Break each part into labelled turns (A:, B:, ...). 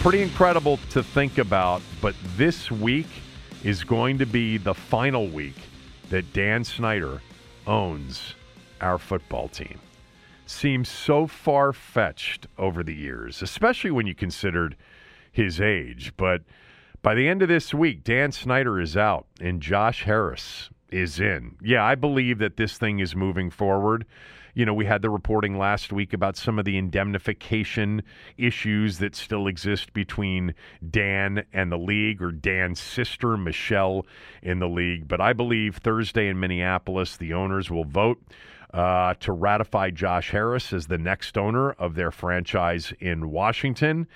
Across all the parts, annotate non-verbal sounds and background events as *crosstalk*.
A: Pretty incredible to think about, but this week is going to be the final week that Dan Snyder owns our football team. Seems so far fetched over the years, especially when you considered his age. But by the end of this week, Dan Snyder is out and Josh Harris is in. Yeah, I believe that this thing is moving forward. You know, we had the reporting last week about some of the indemnification issues that still exist between Dan and the league, or Dan's sister, Michelle, in the league. But I believe Thursday in Minneapolis, the owners will vote. Uh, to ratify Josh Harris as the next owner of their franchise in Washington.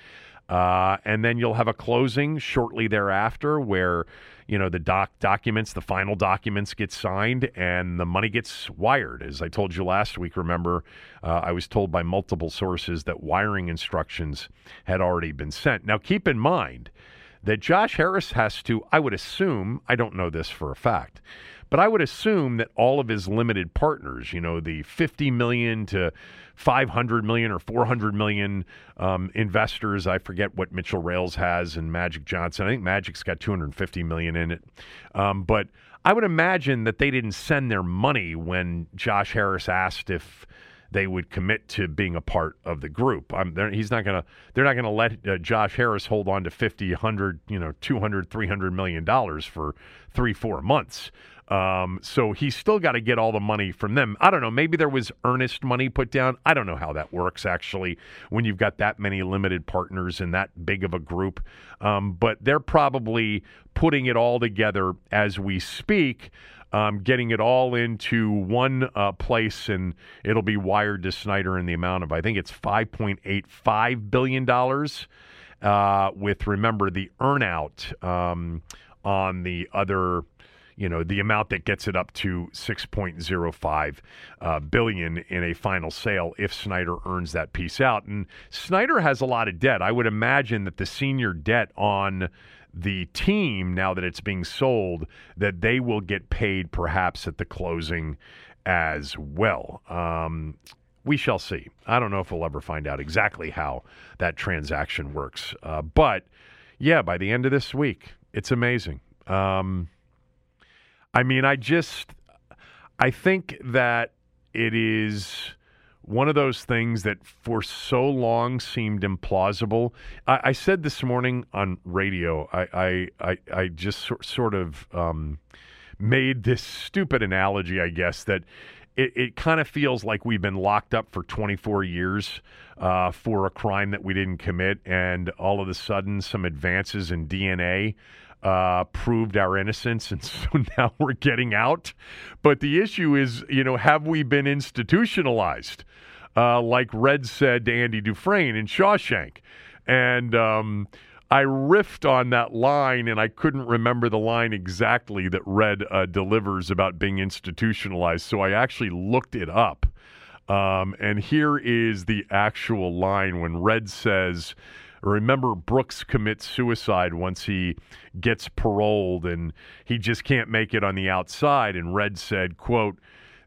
A: Uh, and then you'll have a closing shortly thereafter where you know the doc documents the final documents get signed and the money gets wired. As i told you last week remember uh, i was told by multiple sources that wiring instructions had already been sent. Now keep in mind that josh harris has to i would assume i don't know this for a fact but I would assume that all of his limited partners, you know, the 50 million to 500 million or 400 million um, investors, I forget what Mitchell Rales has and Magic Johnson. I think Magic's got 250 million in it. Um, but I would imagine that they didn't send their money when Josh Harris asked if they would commit to being a part of the group. he's not going to they're not going to let uh, Josh Harris hold on to 50, 100, you know, 200, 300 million dollars for 3 4 months. Um, so he's still got to get all the money from them. I don't know. Maybe there was earnest money put down. I don't know how that works actually when you've got that many limited partners and that big of a group. Um, but they're probably putting it all together as we speak. Um, getting it all into one uh, place, and it'll be wired to Snyder in the amount of I think it's five point eight five billion dollars. Uh, with remember the earnout um, on the other you know the amount that gets it up to 6.05 uh, billion in a final sale if Snyder earns that piece out. And Snyder has a lot of debt. I would imagine that the senior debt on the team now that it's being sold that they will get paid perhaps at the closing as well. Um, we shall see. I don't know if we'll ever find out exactly how that transaction works. Uh, but yeah, by the end of this week, it's amazing. Um, I mean, I just I think that it is one of those things that for so long seemed implausible. I, I said this morning on radio, I I, I, I just so, sort of um, made this stupid analogy, I guess, that it, it kind of feels like we've been locked up for 24 years uh, for a crime that we didn't commit, and all of a sudden, some advances in DNA uh, proved our innocence, and *laughs* so now we're getting out. But the issue is, you know, have we been institutionalized? Uh, like Red said to Andy Dufresne in Shawshank. And um, I riffed on that line, and I couldn't remember the line exactly that Red uh, delivers about being institutionalized. So I actually looked it up. Um, and here is the actual line when Red says, Remember, Brooks commits suicide once he gets paroled and he just can't make it on the outside. And Red said, quote,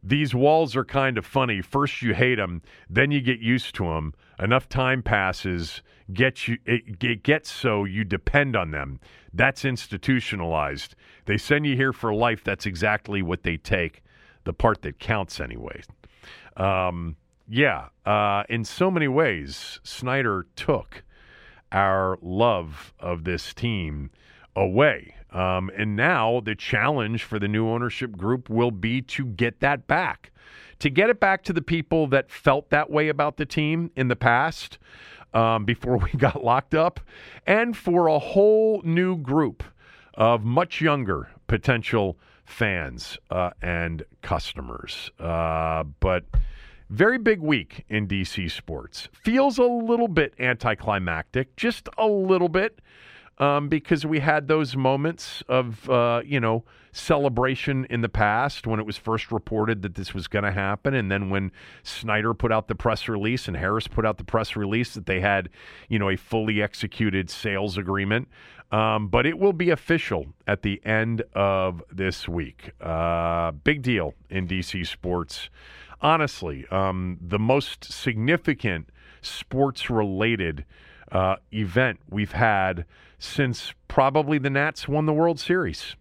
A: these walls are kind of funny. First you hate them, then you get used to them. Enough time passes, gets you it, it gets so you depend on them. That's institutionalized. They send you here for life. That's exactly what they take. The part that counts, anyway. Um, yeah, uh, in so many ways, Snyder took our love of this team away. Um, and now the challenge for the new ownership group will be to get that back, to get it back to the people that felt that way about the team in the past um, before *laughs* we got locked up, and for a whole new group of much younger potential fans uh, and customers. Uh, but very big week in DC sports. Feels a little bit anticlimactic, just a little bit um, because we had those moments of, uh, you know, celebration in the past when it was first reported that this was going to happen. And then when Snyder put out the press release and Harris put out the press release that they had, you know, a fully executed sales agreement. Um, but it will be official at the end of this week. Uh, big deal in DC sports. Honestly, um, the most significant sports related uh, event we've had since probably the Nats won the World Series.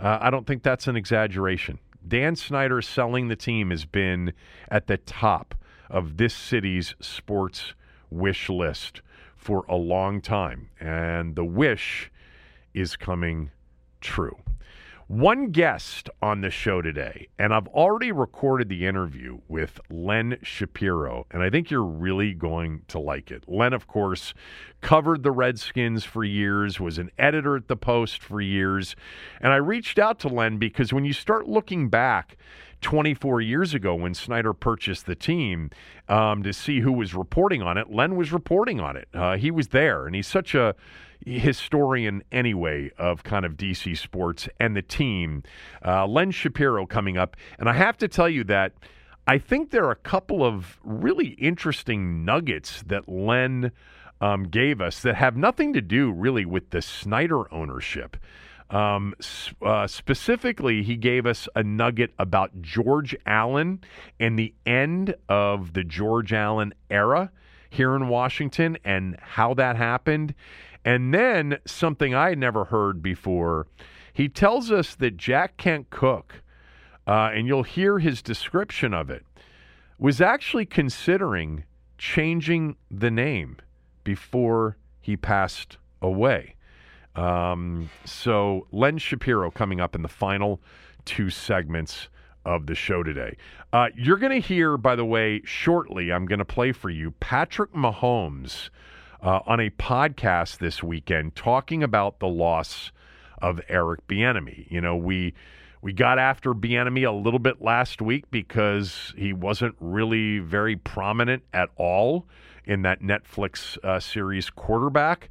A: Uh, I don't think that's an exaggeration. Dan Snyder selling the team has been at the top of this city's sports wish list for a long time, and the wish is coming true. One guest on the show today, and I've already recorded the interview with Len Shapiro, and I think you're really going to like it. Len, of course, covered the Redskins for years, was an editor at the Post for years, and I reached out to Len because when you start looking back, 24 years ago when Snyder purchased the team um, to see who was reporting on it. Len was reporting on it. Uh, he was there, and he's such a historian anyway of kind of DC sports and the team. Uh, Len Shapiro coming up. And I have to tell you that I think there are a couple of really interesting nuggets that Len um, gave us that have nothing to do really with the Snyder ownership. Um, uh, specifically, he gave us a nugget about George Allen and the end of the George Allen era here in Washington and how that happened. And then something I had never heard before. He tells us that Jack Kent Cooke, uh, and you'll hear his description of it, was actually considering changing the name before he passed away. Um, so, Len Shapiro coming up in the final two segments of the show today. Uh, you're going to hear, by the way, shortly, I'm going to play for you Patrick Mahomes uh, on a podcast this weekend talking about the loss of Eric Bieniemy. You know, we we got after Bieniemy a little bit last week because he wasn't really very prominent at all in that Netflix uh, series quarterback.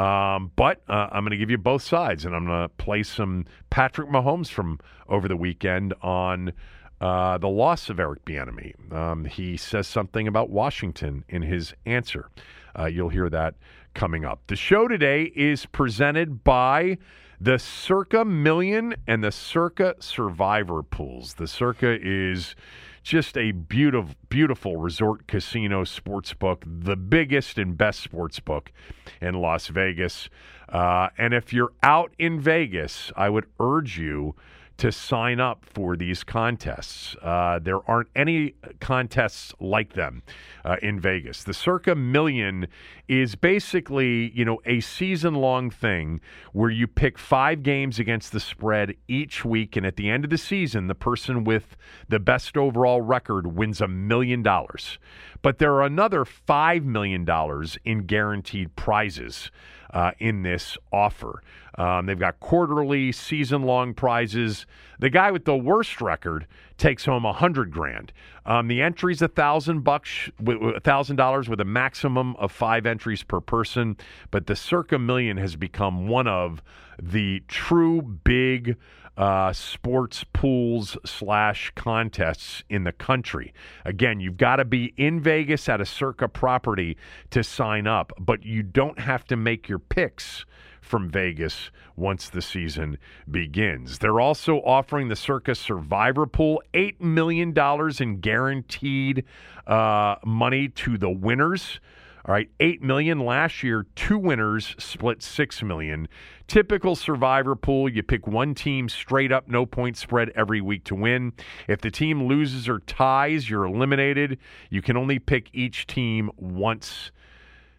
A: Um, but uh, I'm going to give you both sides, and I'm going to play some Patrick Mahomes from over the weekend on uh, the loss of Eric Bieniemy. Um, he says something about Washington in his answer. Uh, you'll hear that coming up. The show today is presented by the Circa Million and the Circa Survivor Pools. The Circa is just a beautiful, beautiful resort casino sports book, the biggest and best sports book in Las Vegas. Uh, and if you're out in Vegas, I would urge you to sign up for these contests. Uh, there aren't any contests like them uh, in Vegas. The Circa Million is basically, you know, a season-long thing where you pick five games against the spread each week, and at the end of the season, the person with the best overall record wins a million dollars. But there are another five million dollars in guaranteed prizes uh, in this offer. Um, they've got quarterly, season long prizes. The guy with the worst record takes home a hundred grand. Um, the entry's a thousand bucks, a thousand dollars with a maximum of five entries per person. But the Circa Million has become one of the true big uh, sports pools slash contests in the country. Again, you've got to be in Vegas at a Circa property to sign up, but you don't have to make your picks from Vegas once the season begins. They're also offering the Circa Survivor Pool $8 million in guaranteed uh, money to the winners. All right, 8 million last year, two winners split 6 million. Typical survivor pool, you pick one team straight up, no point spread every week to win. If the team loses or ties, you're eliminated. You can only pick each team once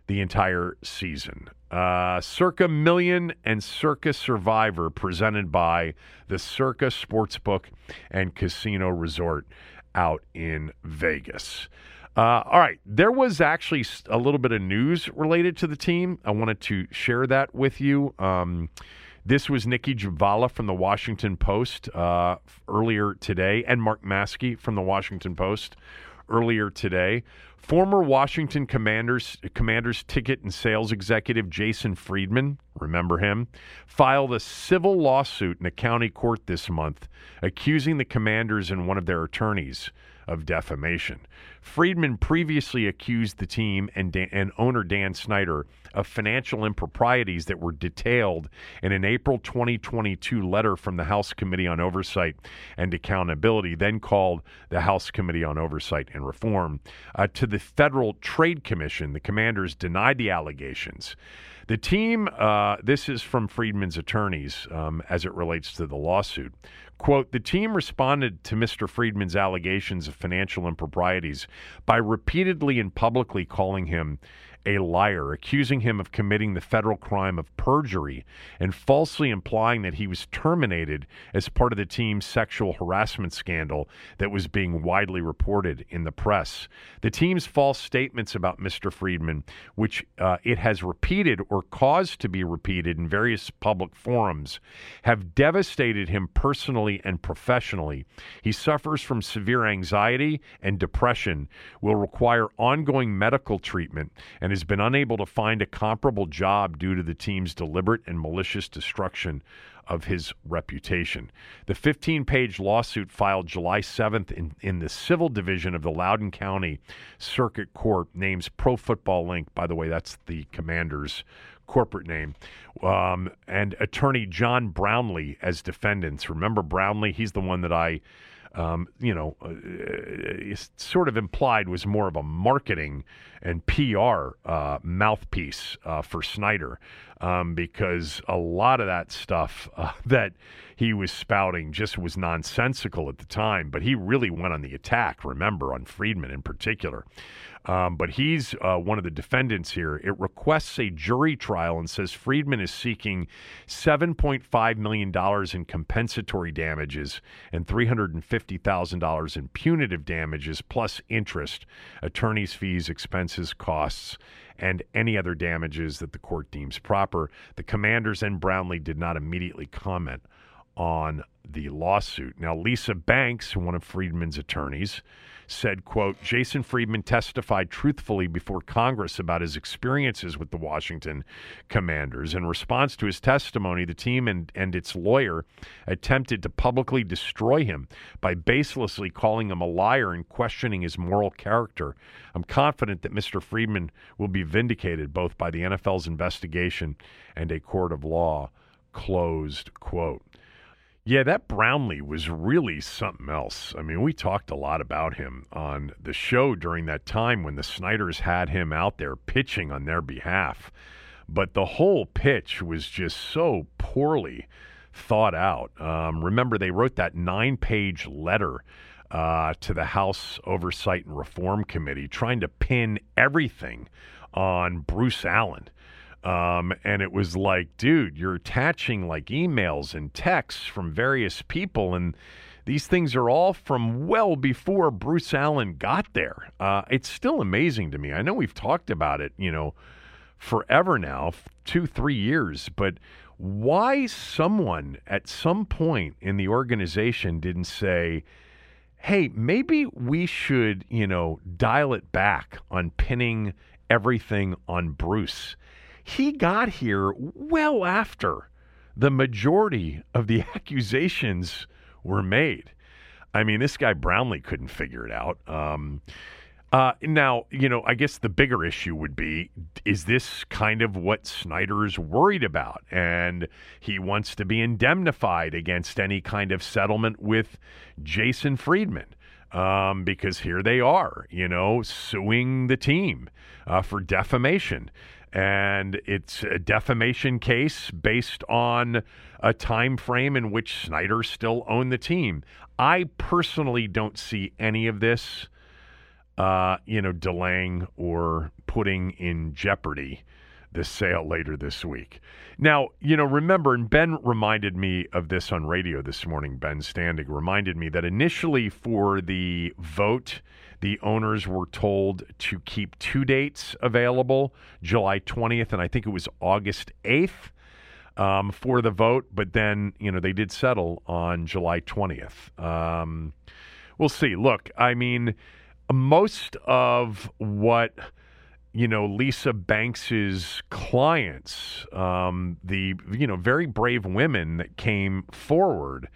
A: the entire season. Uh, Circa Million and Circa Survivor presented by the Circa Sportsbook and Casino Resort out in Vegas. Uh, all right. There was actually a little bit of news related to the team. I wanted to share that with you. Um, this was Nikki Jhabvala from the Washington Post uh, earlier today, and Mark Maske from the Washington Post earlier today. Former Washington Commanders Commanders ticket and sales executive Jason Friedman, remember him, filed a civil lawsuit in a county court this month accusing the Commanders and one of their attorneys of defamation. Friedman previously accused the team and, Dan, and owner Dan Snyder of financial improprieties that were detailed in an April 2022 letter from the House Committee on Oversight and Accountability, then called the House Committee on Oversight and Reform, uh, to the Federal Trade Commission. The commanders denied the allegations. The team, uh, this is from Friedman's attorneys um, as it relates to the lawsuit. Quote, the team responded to Mr. Friedman's allegations of financial improprieties by repeatedly and publicly calling him a liar, accusing him of committing the federal crime of perjury and falsely implying that he was terminated as part of the team's sexual harassment scandal that was being widely reported in the press. The team's false statements about Mr. Friedman, which uh, it has repeated or caused to be repeated in various public forums, have devastated him personally and professionally. He suffers from severe anxiety and depression, will require ongoing medical treatment, and and has been unable to find a comparable job due to the team's deliberate and malicious destruction of his reputation. The 15 page lawsuit filed July 7th in, in the civil division of the Loudoun County Circuit Court names Pro Football Inc. By the way, that's the commander's corporate name, um, and attorney John Brownlee as defendants. Remember Brownlee? He's the one that I um, you know, uh, sort of implied was more of a marketing and PR uh, mouthpiece uh, for Snyder um, because a lot of that stuff uh, *laughs* that he was spouting just was nonsensical at the time. But he really went on the attack, remember, on Friedman in particular. Um, but he's uh, one of the defendants here. It requests a jury trial and says Friedman is seeking $7.5 million in compensatory damages and $350,000 in punitive damages, plus interest, attorney's fees, expenses, costs, and any other damages that the court deems proper. The commanders and Brownlee did not immediately comment on the lawsuit. Now, Lisa Banks, one of Friedman's attorneys, said, quote, Jason Friedman testified truthfully before Congress about his experiences with the Washington Commanders. In response to his testimony, the team and, and its lawyer attempted to publicly destroy him by baselessly calling him a liar and questioning his moral character. I'm confident that Mr. Friedman will be vindicated both by the NFL's investigation and a court of law. Closed quote. Yeah, that Brownlee was really something else. I mean, we talked a lot about him on the show during that time when the Snyders had him out there pitching on their behalf. But the whole pitch was just so poorly thought out. Um, remember, they wrote that nine page letter uh, to the House Oversight and Reform Committee trying to pin everything on Bruce Allen. Um, and it was like, dude, you're attaching like emails and texts from various people, and these things are all from well before Bruce Allen got there. Uh, it's still amazing to me. I know we've talked about it, you know, forever now, two, three years, but why someone at some point in the organization didn't say, hey, maybe we should, you know, dial it back on pinning everything on Bruce he got here well after the majority of the *laughs* accusations were made. I mean, this guy Brownlee couldn't figure it out. Um, Uh, now, you know, I guess the bigger issue would be is this kind of what Snyder's worried about? And he wants to be indemnified against any kind of settlement with Jason Friedman. Um, because here they are, you know, suing the team uh, for defamation. And it's a defamation case based on a time frame in which Snyder still owned the team. I personally don't see any of this uh, you know, delaying or putting in jeopardy the sale later this week. Now, you know, remember, and Ben reminded me of this on radio this morning. Ben Standig reminded me that initially for the vote, the owners were told to keep two dates available July 20th, and I think it was August 8th. Um, for the vote, but then you know they did settle on July 20th. Um, we'll see. Look, I mean, most of what you know Lisa Banks's clients, um, the you know very brave women that came forward.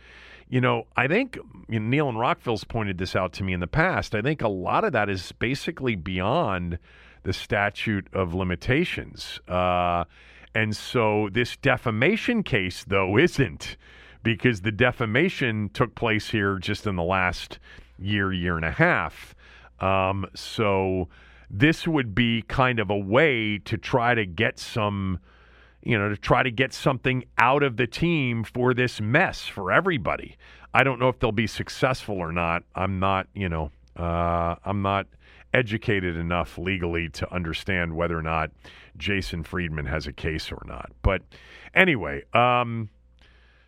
A: You know, I think you know, Neil and Rockville's pointed this out to me in the past. I think a lot of that is basically beyond the statute of limitations. Uh, and so this defamation case, though, *laughs* isn't because the defamation took place here just in the last year, year and a half. Um, so this would be kind of a way to try to get some, you know, to try to get something out of the team for this mess for everybody. I don't know if they'll be successful or not. I'm not, you know, uh, I'm not educated enough legally to understand whether or not Jason Friedman has a case or not. But anyway, um,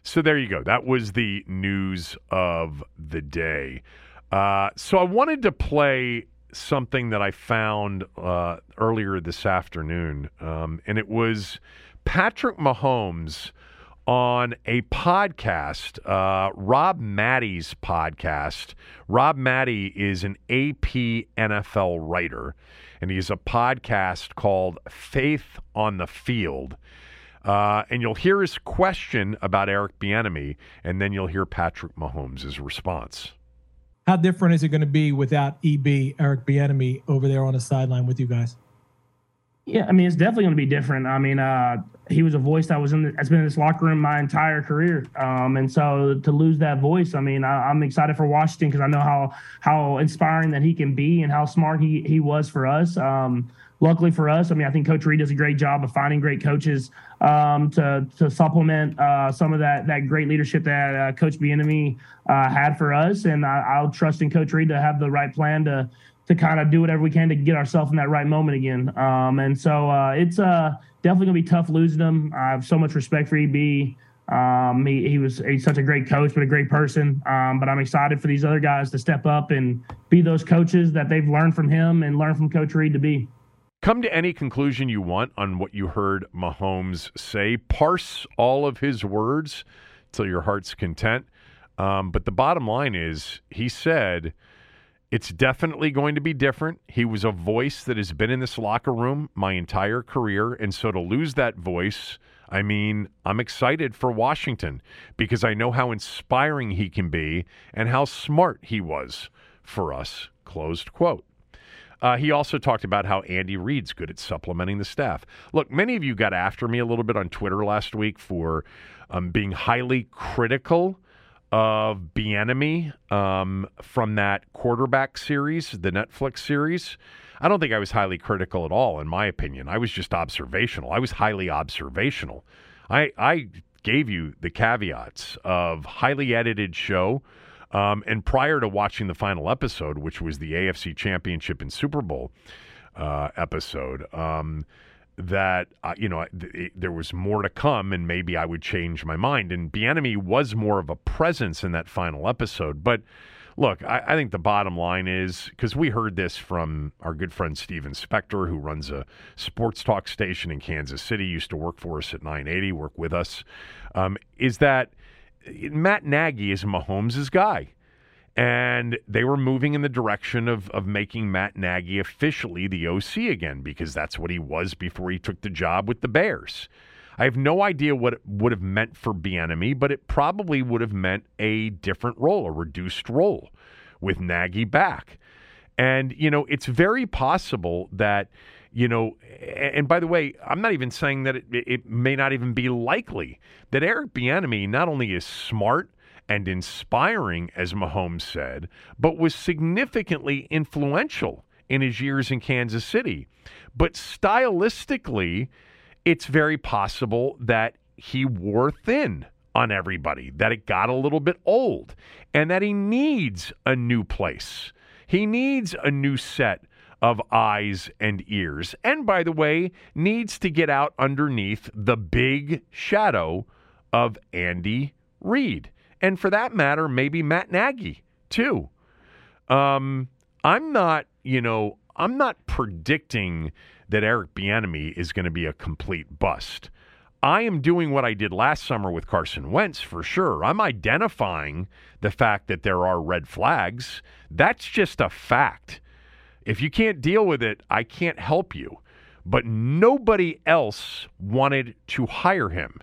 A: so there you go. That was the news of the day. Uh, so I wanted to play something that I found uh, earlier this afternoon, um, and it was Patrick Mahomes on a podcast, uh, Rob Maaddi's podcast. Rob Maaddi is an AP NFL writer, and he has a podcast called Faith on the Field. Uh, and you'll hear his question about Eric Bieniemy, and then you'll hear Patrick Mahomes' response.
B: How different is it going to be without EB Eric Bieniemy over there on the sideline with you guys?
C: Yeah, I mean it's definitely going to be different. I mean, uh, he was a voice that was in the, has been in this locker room my entire career, um, and so to lose that voice, I mean, I, am excited for Washington because I know how how inspiring that he can be and how smart he he was for us. Um, luckily for us, I mean, I think Coach Reid does a great job of finding great coaches um, to to supplement uh, some of that that great leadership that uh, Coach Bieniemy uh, had for us, and I, will trust in Coach Reid to have the right plan to to kind of do whatever we can to get ourselves in that right moment again. Um, and so uh, it's uh, definitely gonna be tough losing him. I have so much respect for EB. Um, he, he was he's such a great coach, but a great person. Um, but I'm excited for these other guys to step up and be those coaches that they've learned from him and learned from Coach Reid to be.
A: Come to any conclusion you want on what you heard Mahomes say. Parse all of his words till your heart's content. Um, but the bottom line is, he said it's definitely going to be different. He was a voice that has been in this locker room my entire career. And so to lose that voice, I mean, I'm excited for Washington because I know how inspiring he can be and how smart he was for us. Closed quote. Uh, he also talked about how Andy Reid's good at supplementing the staff. Look, many of you got after me a little bit on Twitter last week for um, being highly critical of Bieniemy um, from that quarterback series, the Netflix series. I don't think I was highly critical at all, in my opinion. I was just observational. I was highly observational. I I gave you the caveats of highly edited show um, and prior to watching the final episode, which was the AFC Championship and Super Bowl uh, episode, um, that uh, you know th- there was more to come, and maybe I would change my mind. And Bieniemy was more of a presence in that final episode, but. Look, I, I think the bottom line is because we heard this from our good friend Steven Spector, who runs a sports talk station in Kansas City, used to work for us at 980, work with us, um, is that Matt Nagy is Mahomes' guy. And they were moving in the direction of, of making Matt Nagy officially the OC again because that's what he was before he took the job with the Bears. I have no idea what it would have meant for Bieniemy, but it probably would have meant a different role, a reduced role with Nagy back. And, you know, it's very possible that, you know, and by the way, I'm not even saying that it, it may not even be likely that Eric Bieniemy not only is smart and inspiring, as Mahomes said, but was significantly influential in his years in Kansas City. But stylistically, it's very possible that he wore thin on everybody, that it got a little bit old, and that he needs a new place. He needs a new set of eyes and ears. And by the way, needs to get out underneath the big shadow of Andy Reid. And for that matter, maybe Matt Nagy, too. Um, I'm not, you know, I'm not predicting that Eric Bieniemy is going to be a complete bust. I am doing what I did last summer with Carson Wentz for sure. I'm identifying the fact that there are red flags. That's just a fact. If you can't deal with it, I can't help you. But nobody else wanted to hire him.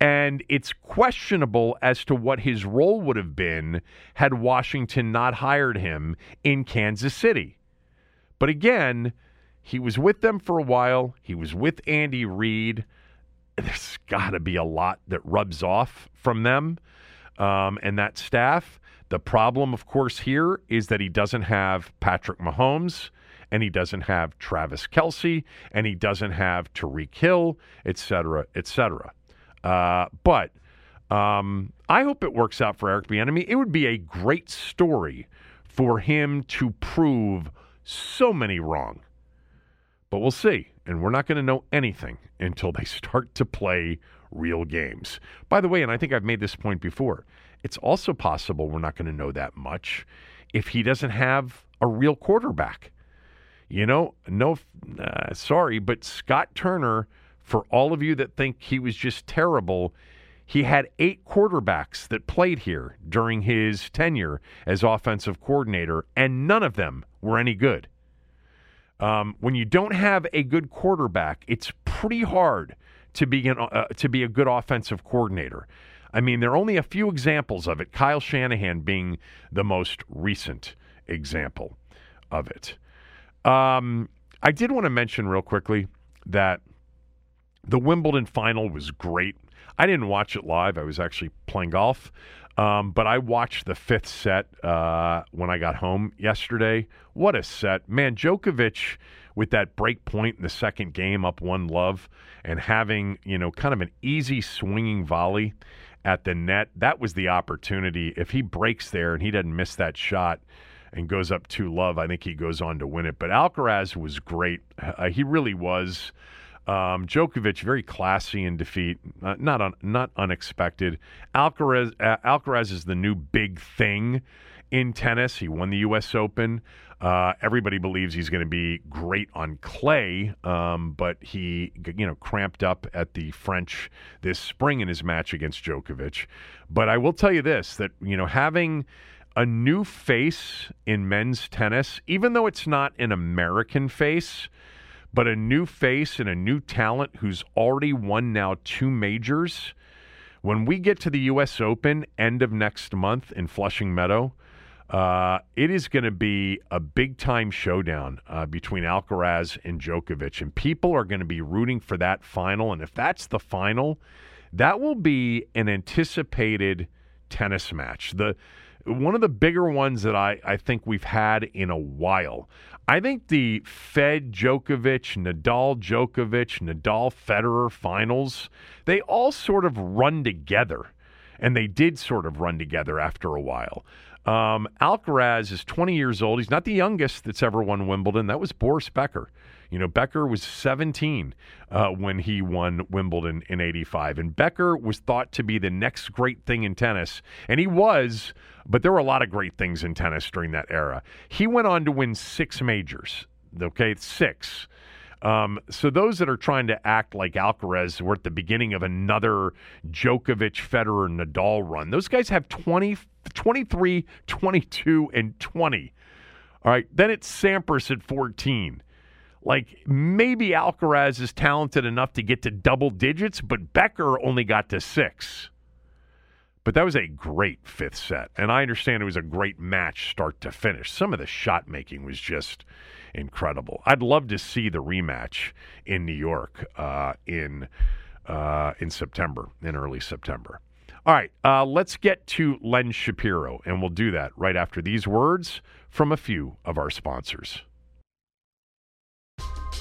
A: And it's questionable as to what his role would have been had Washington not hired him in Kansas City. But again, he was with them for a while. He was with Andy Reid. There's got to be a lot that rubs off from them um, and that staff. The problem, of course, here is that he doesn't have Patrick Mahomes and he doesn't have Travis Kelce and he doesn't have Tyreek Hill, et cetera, et cetera. Uh, but um, I hope it works out for Eric Bieniemy. It would be a great story for him to prove so many wrong. But we'll see. And we're not going to know anything until they *laughs* start to play real games. By the way, and I think I've made this point before, it's also possible we're not going to know that much if he doesn't have a real quarterback. You know, no, uh, sorry, but Scott Turner for all of you that think he was just terrible, he had eight quarterbacks that played here during his tenure as offensive coordinator, and none of them were any good. Um, when you don't have a good quarterback, it's pretty hard to be uh, to be a good offensive coordinator. I mean, there are only a few examples of it. Kyle Shanahan being the most recent example of it. Um, I did want to mention real quickly that the Wimbledon final was great. I didn't watch it live. I was actually playing golf. Um, but I watched the fifth set uh, when I got home yesterday. What a set. Man, Djokovic with that break point in the second game up one love and having, you know, kind of an easy swinging volley at the net. That was the opportunity. If he breaks there and he doesn't miss that shot and goes up two love, I think he goes on to win it. But Alcaraz was great. Uh, he really was. Um, Djokovic very classy in defeat, uh, not un, not unexpected. Alcaraz uh, Alcaraz is the new big thing in tennis. He won the U.S. Open. Uh, everybody believes he's going to be great on clay, um, but he, you know, cramped up at the French this spring in his match against Djokovic. But I will tell you this: that you know, having a new face in men's tennis, even though it's not an American face, but a new face and a new talent who's already won now two majors. When we get to the U.S. Open end of next month in Flushing Meadow, uh, it is going to be a big time showdown uh, between Alcaraz and Djokovic, and people are going to be rooting for that final. And if that's the final, that will be an anticipated tennis match. The one of the bigger ones that I, I think we've had in a while. I think the Fed Djokovic, Nadal Djokovic, Nadal Federer finals, they all sort of run together. And they did sort of run together after a while. Um, Alcaraz is 20 years old. He's not the youngest that's ever won Wimbledon. That was Boris Becker. You know, Becker was 17 uh, when he won Wimbledon in 85. And Becker was thought to be the next great thing in tennis. And he was, but there were a lot of great things in tennis during that era. He went on to win six majors, okay, six. Um, so those that are trying to act like Alcaraz were at the beginning of another Djokovic, Federer, Nadal run, those guys have 20, 23, 22, and 20. All right, then it's Sampras at 14. Like maybe Alcaraz is talented enough to get to double digits, but Becker only got to six. But that was a great fifth set. And I understand it was a great match start to finish. Some of the shot making was just incredible. I'd love to see the rematch in New York uh, in uh, in September, in early September. All right, uh, let's get to Len Shapiro, and we'll do that right after these words from a few of our sponsors.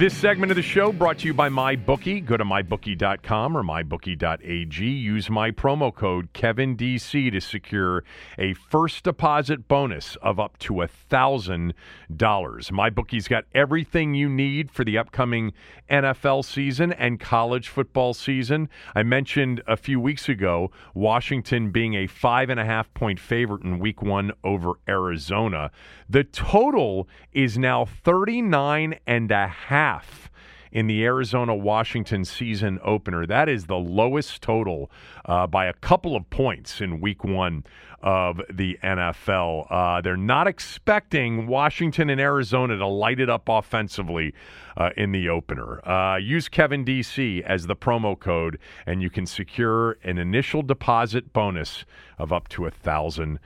A: This segment of the show brought to you by MyBookie. Go to mybookie.com or mybookie.ag. Use my promo code KevinDC to secure a first deposit bonus of up to $1,000. MyBookie's got everything you need for the upcoming NFL season and college football season. I mentioned a few weeks ago Washington being a five and a half point favorite in week one over Arizona. The total is now 39 and a half in the Arizona Washington season opener. That is the lowest total uh, by a couple of points in week one of the NFL. Uh, they're not expecting Washington and Arizona to light it up offensively uh, in the opener. Uh, use Kevin DC as the promo code, and you can secure an initial deposit bonus of up to a thousand.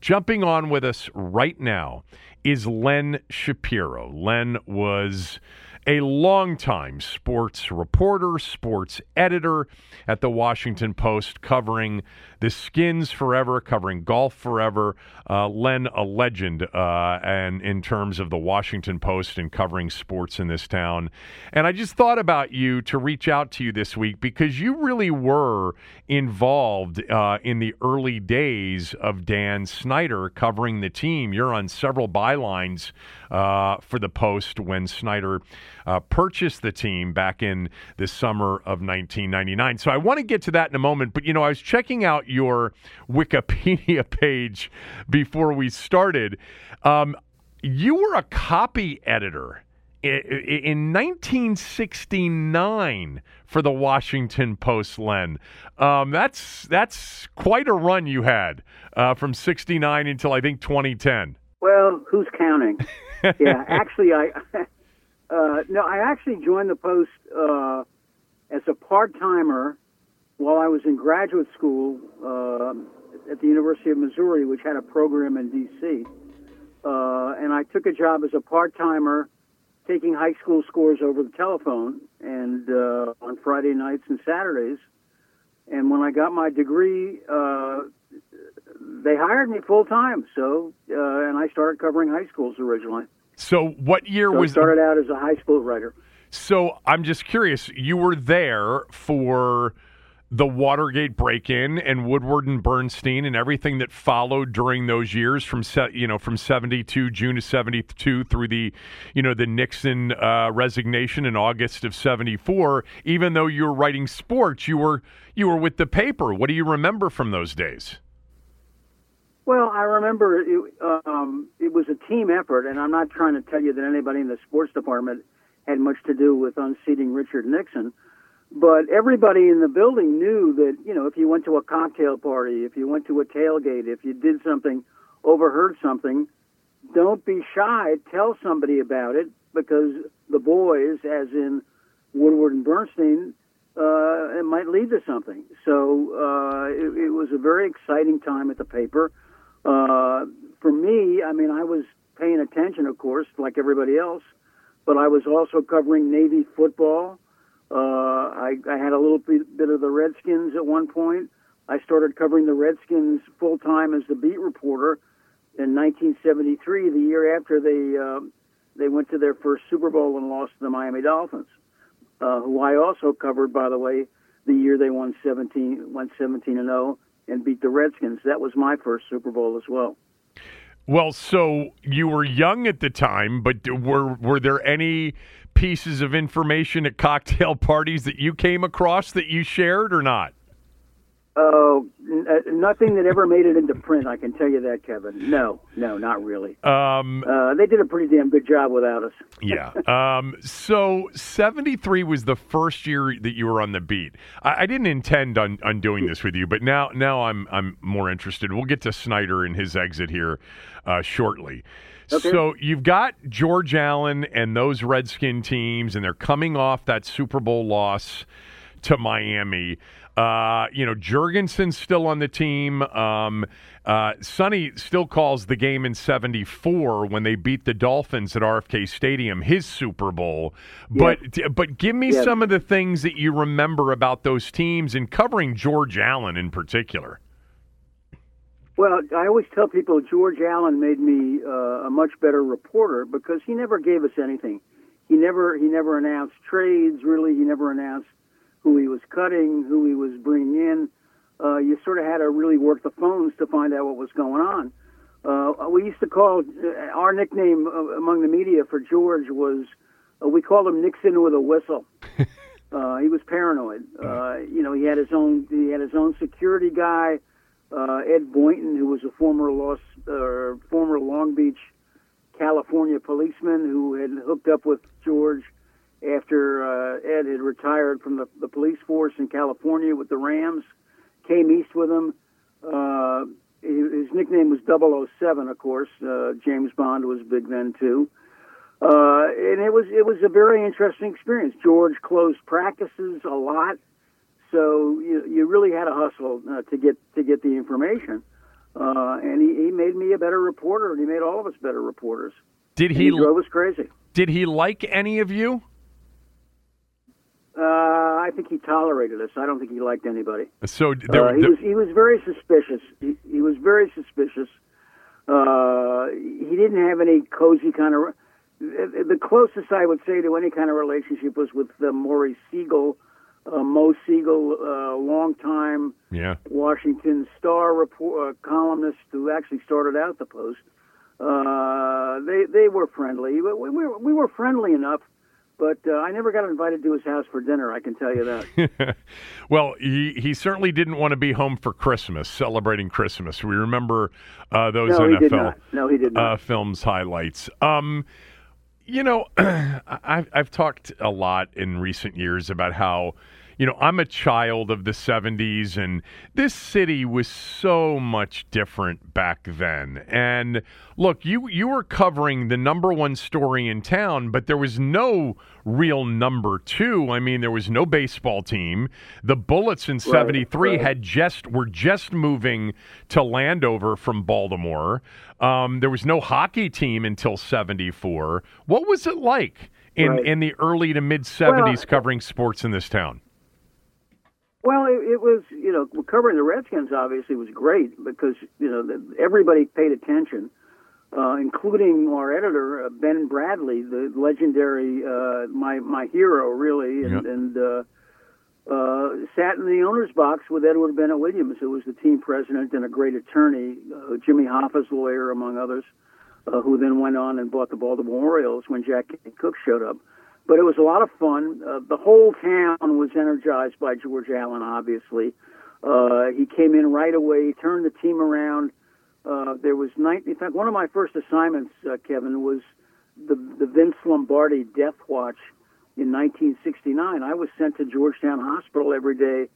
A: Jumping on with us right now is Len Shapiro. Len was a longtime sports reporter, sports editor at the Washington Post, covering the Skins forever, covering golf forever. Uh, Len, a legend, uh, and in terms of the Washington Post and covering sports in this town. And I just thought about you to reach out to you this week because you really were involved uh, in the early days of Dan Snyder covering the team. You're on several bylines uh, for the Post when Snyder uh, purchased the team back in the summer of 1999. So I want to get to that in a moment. But, you know, I was checking out your Wikipedia *laughs* page before we started. Um, you were a copy editor in 1969 for the Washington Post, Len. Um, that's that's quite a run you had uh, from 69 until I think 2010.
D: Well, who's counting? *laughs* yeah, actually, I *laughs* uh, no, I actually joined the Post uh, as a part timer while I was in graduate school uh, at the University of Missouri, which had a program in D.C. Uh, and I took a job as a part timer taking high school scores over the telephone and uh, on Friday nights and Saturdays. And when I got my degree, uh, they hired me full time. So, uh, and I started covering high schools originally.
A: So, what year
D: so
A: was?
D: I started out as a high school writer.
A: So, I'm just curious. You were there for the Watergate break-in and Woodward and Bernstein and everything that followed during those years from you know from 72 June of 72 through the you know the Nixon uh, resignation in August of 74 even though you were writing sports you were you were with the paper what do you remember from those days
D: well, I remember it, um, it was a team effort, and I'm not trying to tell you that anybody in the sports department had much to do with unseating Richard Nixon. But everybody in the building knew that, you know, if you went to a cocktail party, if you went to a tailgate, if you did something, overheard something, don't be shy. Tell somebody about it because the boys, as in Woodward and Bernstein, uh, it might lead to something. So uh, it, it was a very exciting time at the paper. Uh, for me, I mean, I was paying attention, of course, like everybody else, but I was also covering Navy football. Uh, I, I had a little bit, of the Redskins at one point. I started covering the Redskins full time as the beat reporter in 1973, the year after they uh, they went to their first Super Bowl and lost to the Miami Dolphins, uh, who I also covered, by the way, the year they won 17 went 17 and 0 and beat the Redskins. That was my first Super Bowl as well.
A: Well, so you were young at the time, but were were there any pieces of information at cocktail *laughs* parties that you came across that you shared or not?
D: Oh, n- uh, nothing that ever made it into print. I can tell you that, Kevin. No, no, not really.
A: Um,
D: Uh, they did a pretty damn good job without us. *laughs*
A: yeah. Um, so 73 was the first year that you were on the beat. I, I didn't intend on, on doing this with you, but now now I'm I'm more interested. We'll get to Snyder and his exit here uh, shortly. So you've got George Allen and those Redskin teams, and they're coming off that Super Bowl loss to Miami. Uh, you know, Jurgensen's still on the team. Um, uh, Sonny still calls the game in 74 when they beat the Dolphins at RFK Stadium his Super Bowl. But but give me
D: Yeah.
A: some of the things that you remember about those teams and covering George Allen in particular.
D: Well, I always tell people George Allen made me uh, a much better reporter because he never gave us anything. He never he never announced trades. Really, he never announced who he was cutting, who he was bringing in. Uh, you sort of had to really work the phones to find out what was going on. Uh, we used to call uh, our nickname uh, among the media for George was uh, we called him Nixon with a whistle. *laughs* uh, he was paranoid. Uh, you know, he had his own he had his own security guy uh, Ed Boynton, who was a former Los, uh, former Long Beach, California policeman who had hooked up with George after uh, Ed had retired from the, the police force in California with the Rams, came east with him. Uh, his, nickname was 007, of course. Uh, James Bond was big then too. Uh, and it was it was a very interesting experience. George closed practices a lot so you, you really had to hustle uh, to get to get the information. Uh, and he, he made me a better reporter, and he made all of us better reporters.
A: Did
D: And
A: he
D: he drove us crazy.
A: did he like any of you?
D: Uh, I think he tolerated us. I don't think he liked anybody.
A: So there,
D: Uh, he
A: there-
D: was he was very suspicious. He, he was very suspicious. Uh, he didn't have any cozy kind of. The closest I would say to any kind of relationship was with uh, Maury Siegel, uh, Mo Siegel, uh, longtime
A: yeah.
D: Washington Star report, uh, columnist who actually started out the Post. Uh, they they were friendly. We, we, were, we were friendly enough, but uh, I never got invited to his house for dinner. I can tell you that. *laughs*
A: well, he, he certainly didn't want to be home for Christmas, celebrating Christmas. We remember uh, those
D: no, he
A: NFL.
D: No, he did not.
A: uh, films highlights. Um, you know, *clears throat* I've I've talked a lot in recent years about how, you know, I'm a child of the '70s, and this city was so much different back then. And look, you you were covering the number one story in town, but there was no real number two. I mean, there was no baseball team. The Bullets in '73
D: right.
A: had just were just moving to Landover from Baltimore. Um, there was no hockey team until '74. What was it like in
D: Right.
A: in the early to mid '70s
D: Well,
A: covering sports in this town?
D: Well, it, it was you know covering the Redskins obviously was great because you know the, everybody paid attention, uh, including our editor uh, Ben Bradlee, the legendary uh, my my hero really, and,
A: Yeah.
D: and uh, uh, sat in the owner's box with Edward Bennett Williams, who was the team president and a great attorney, uh, Jimmy Hoffa's lawyer among others, uh, who then went on and bought the Baltimore Orioles when Jack Cooke showed up but it was a lot of fun. Uh, the whole town was energized by George Allen. Obviously, uh, he came in right away, turned the team around. Uh, there was nine, in fact, one of my first assignments, uh, Kevin, was the the Vince Lombardi Death Watch in 1969. I was sent to Georgetown Hospital every day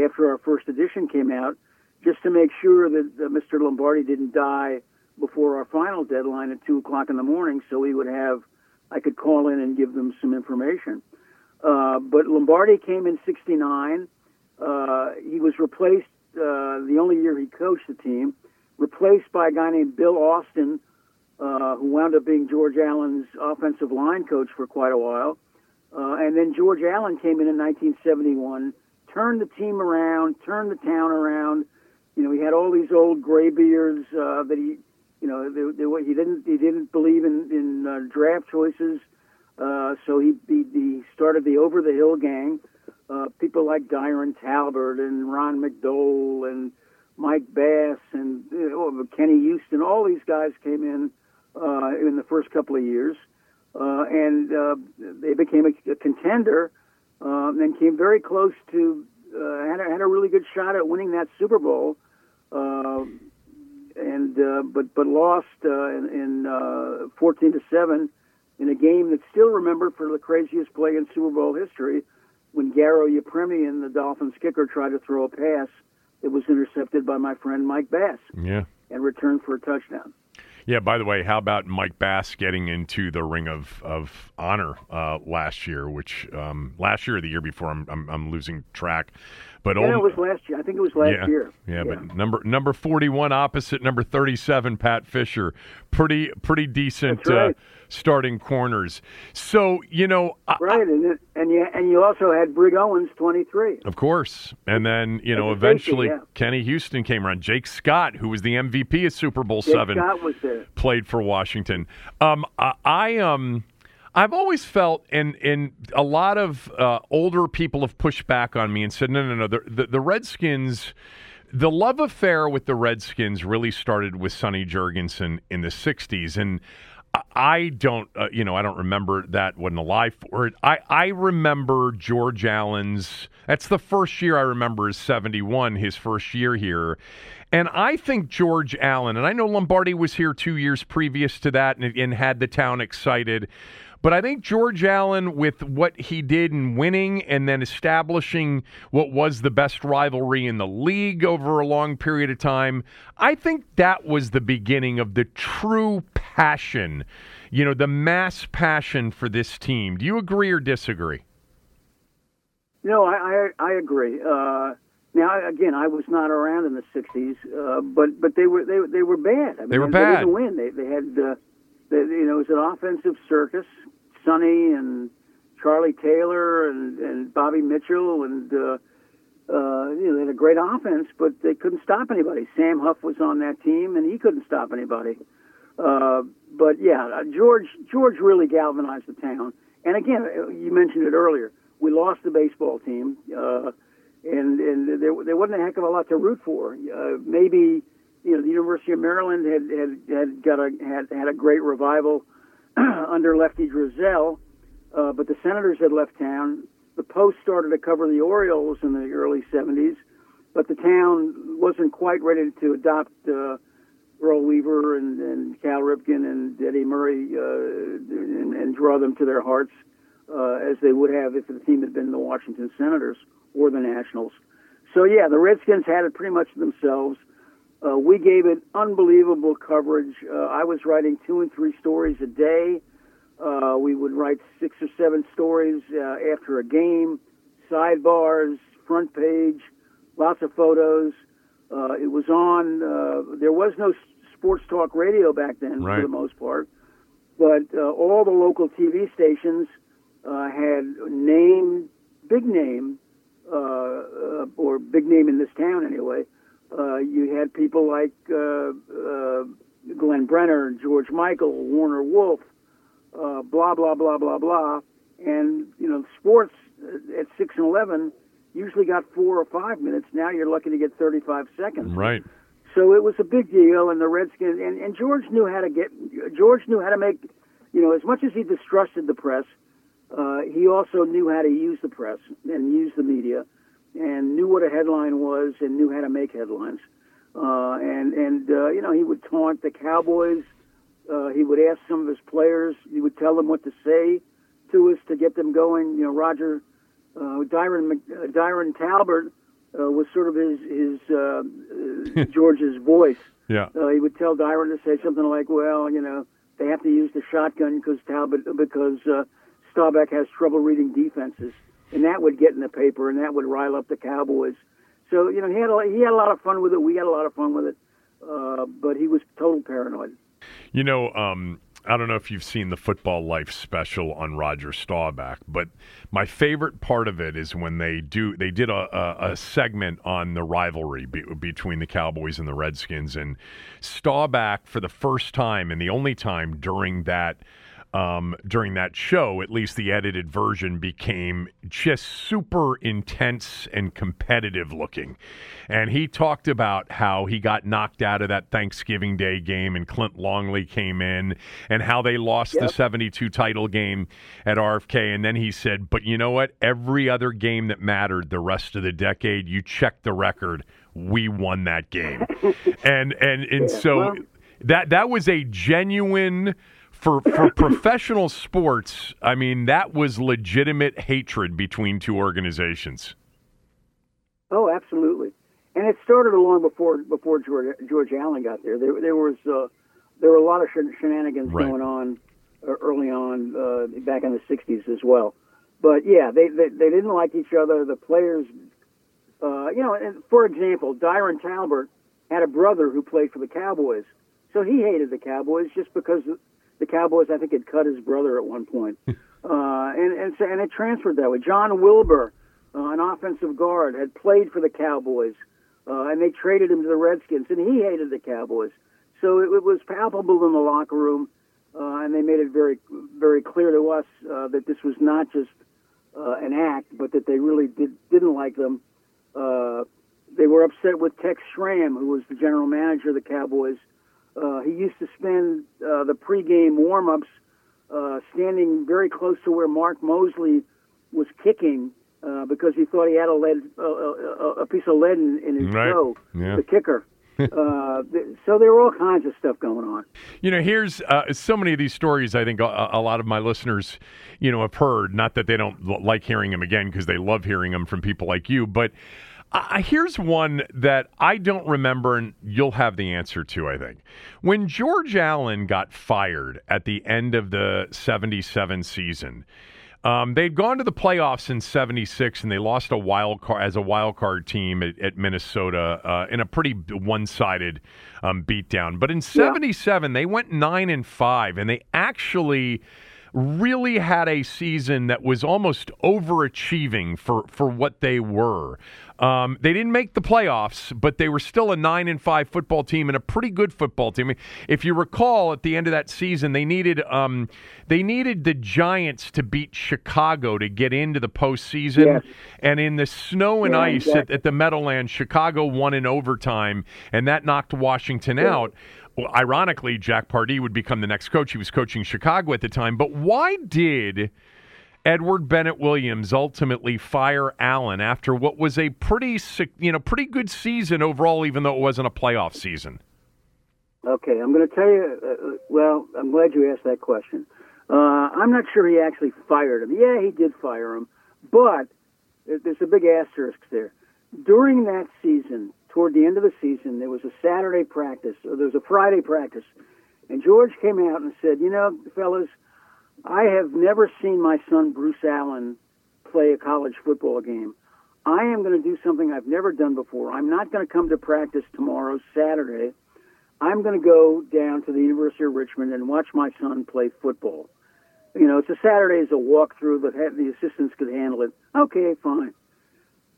D: after our first edition came out, just to make sure that uh, Mr. Lombardi didn't die before our final deadline at two o'clock in the morning, so we would have I could call in and give them some information. Uh, but Lombardi came in '69. Uh, he was replaced uh, the only year he coached the team, replaced by a guy named Bill Austin, uh, who wound up being George Allen's offensive line coach for quite a while. Uh, and then George Allen came in in 1971, turned the team around, turned the town around. You know, he had all these old graybeards uh, that he, you know, they, they, he didn't he didn't believe in in uh, draft choices. Uh, so he, he he started the Over the Hill gang. Uh, people like Diron Talbert and Ron McDole and Mike Bass and you know, Kenny Houston. All these guys came in uh, in the first couple of years, uh, and uh, they became a, a contender. Um, and came very close to uh, had a, had a really good shot at winning that Super Bowl, uh, and uh, but but lost uh, in, in uh, 14 to seven in a game that's still remembered for the craziest play in Super Bowl history, when Garo Yepremian, the Dolphins kicker, tried to throw a pass that was intercepted by my friend Mike Bass.
A: Yeah.
D: And returned for a touchdown.
A: Yeah. By the way, how about Mike Bass getting into the Ring of of Honor uh, last year? Which um, last year or the year before? I'm I'm, I'm losing track. But
D: yeah,
A: old,
D: it was last year. I think it was last
A: yeah,
D: year.
A: Yeah, but number number forty one opposite number thirty seven, Pat Fischer, pretty pretty decent
D: right.
A: uh, starting corners. So you know,
D: right, and it, and you and you also had Brig Owens, twenty three.
A: Of course, and then you know eventually
D: yeah.
A: Kenny Houston came around. Jake Scott, who was the MVP of Super Bowl
D: Jake
A: seven,
D: Scott was there.
A: played for Washington. Um, I, I um. I've always felt, and and a lot of uh, older people have pushed back on me and said, no, no, no. The, the, the Redskins, the love affair with the Redskins really started with Sonny Jurgensen in the '60s, and I- don't, uh, you know, I don't remember that. wasn't alive for it. I I remember George Allen's. That's the first year I remember is '71, his first year here. And I think George Allen, and I know Lombardi was here two years previous to that and, and had the town excited. But I think George Allen, with what he did in winning and then establishing what was the best rivalry in the league over a long period of time, I think that was the beginning of the true passion, you know, the mass passion for this team. Do you agree or disagree?
D: No, I I, I agree. Uh, now again, I was not around in the '60s, uh, but but they were they they were bad. I mean,
A: They were bad.
D: They didn't win. They they had uh, they, you know it was an offensive circus. Sonny and Charlie Taylor and and Bobby Mitchell and uh, uh, you know they had a great offense, but they couldn't stop anybody. Sam Huff was on that team, and he couldn't stop anybody. Uh, but yeah, uh, George George really galvanized the town. And again, uh, you mentioned it earlier. We lost the baseball team, uh, and and there there wasn't a heck of a lot to root for. Uh, maybe you know the University of Maryland had had, had got a had had a great revival *clears throat* under Lefty Driesell, uh, but the Senators had left town. The Post started to cover the Orioles in the early '70s, but the town wasn't quite ready to adopt. Uh, Earl Weaver and, and Cal Ripken and Eddie Murray uh, and, and draw them to their hearts uh, as they would have if the team had been the Washington Senators or the Nationals. So yeah, the Redskins had it pretty much themselves. Uh, we gave it unbelievable coverage. Uh, I was writing two and three stories a day. Uh, we would write six or seven stories uh, after a game, sidebars, front page, lots of photos. Uh, it was on. Uh, there was no sports talk radio back then,
A: Right.
D: for the most part, but uh, all the local TV stations uh, had name, big name, uh, uh, or big name in this town anyway. Uh, you had people like uh, uh, Glenn Brenner, George Michael, Warner Wolf, uh, blah blah blah blah blah, and you know sports uh, at six and eleven usually got four or five minutes. Now you're lucky to get 35 seconds.
A: Right.
D: So it was a big deal, and the Redskins and, and George knew how to get. George knew how to make, you know, as much as he distrusted the press, uh, he also knew how to use the press and use the media, and knew what a headline was and knew how to make headlines. Uh, and and uh, you know he would taunt the Cowboys. Uh, he would ask some of his players. He would tell them what to say to us to get them going. You know, Roger uh, Diron uh, Diron Talbert uh, was sort of his his uh, *laughs* uh, George's voice.
A: Yeah.
D: Uh, he would tell Diron to say something like, "Well, you know, they have to use the shotgun because Talbot because uh, Staubach has trouble reading defenses," and that would get in the paper, and that would rile up the Cowboys. So you know, he had a, he had a lot of fun with it. We had a lot of fun with it, uh, but he was total paranoid.
A: You know, um, I don't know if you've seen the Football Life special on Roger Staubach, but my favorite part of it is when they do they did a, a, a segment on the rivalry be, between the Cowboys and the Redskins, and Staubach for the first time and the only time during that um, during that show, at least the edited version became just super intense and competitive looking. And he talked about how he got knocked out of that Thanksgiving Day game and Clint Longley came in and how they lost yep. the 72 title game at RFK. And then he said, But you know what? Every other game that mattered the rest of the decade, you check the record, we won that game. *laughs* and and and yeah, so well, that that was a genuine for for professional sports, I mean, that was legitimate hatred between two organizations.
D: Oh, absolutely, and it started long before before George George Allen got there. There, there was uh, there were a lot of shenanigans right. going on uh, early on uh, back in the '60s as well. But yeah, they, they they didn't like each other. The players, uh, you know, and for example, Diron Talbert had a brother who played for the Cowboys, so he hated the Cowboys just because the Cowboys, I think, had cut his brother at one point, *laughs* uh, and and so, and it transferred that way. John Wilbur, uh, an offensive guard, had played for the Cowboys, uh, and they traded him to the Redskins, and he hated the Cowboys. So it, it was palpable in the locker room, uh, and they made it very very clear to us uh, that this was not just uh, an act, but that they really did didn't like them. Uh, they were upset with Tex Schramm, who was the general manager of the Cowboys. Uh, he used to spend uh, the pregame warm-ups uh, standing very close to where Mark Moseley was kicking uh, because he thought he had a lead, uh, a, a piece of lead in, in his right. toe, yeah. the kicker. *laughs* uh, so there were all kinds of stuff going on.
A: You know, here's uh, so many of these stories. I think a, a, lot of my listeners, you know, have heard. Not that they don't like hearing them again because they love hearing them from people like you, but uh, here's one that I don't remember, and you'll have the answer to, I think. When George Allen got fired at the end of the 77 season, um, they'd gone to the playoffs in '76, and they lost a wild card as a wild card team at, at Minnesota uh, in a pretty one-sided um, beatdown. But in '77, yeah. they went nine and five, and they actually really had a season that was almost overachieving for, for what they were. Um, they didn't make the playoffs, but they were still a nine and five football team and a pretty good football team. If you recall, at the end of that season, they needed um, they needed the Giants to beat Chicago to get into the postseason. Yes. And in the snow and yeah, ice exactly. at, at, the Meadowlands, Chicago won in overtime, and that knocked Washington yeah. out. Well, ironically, Jack Pardee would become the next coach. He was coaching Chicago at the time. But why did Edward Bennett Williams ultimately fire Allen after what was a pretty you know pretty good season overall, even though it wasn't a playoff season?
D: Okay, I'm going to tell you. Uh, well, I'm glad you asked that question. Uh, I'm not sure he actually fired him. Yeah, he did fire him, but there's a big asterisk there. During that season, toward the end of the season, there was a Saturday practice, or there was a Friday practice, and George came out and said, "You know, fellas." I have never seen my son Bruce Allen play a college football game. I am going to do something I've never done before. I'm not going to come to practice tomorrow, Saturday. I'm going to go down to the University of Richmond and watch my son play football. You know, it's a Saturday, it's a walkthrough, but the assistants could handle it. Okay, fine.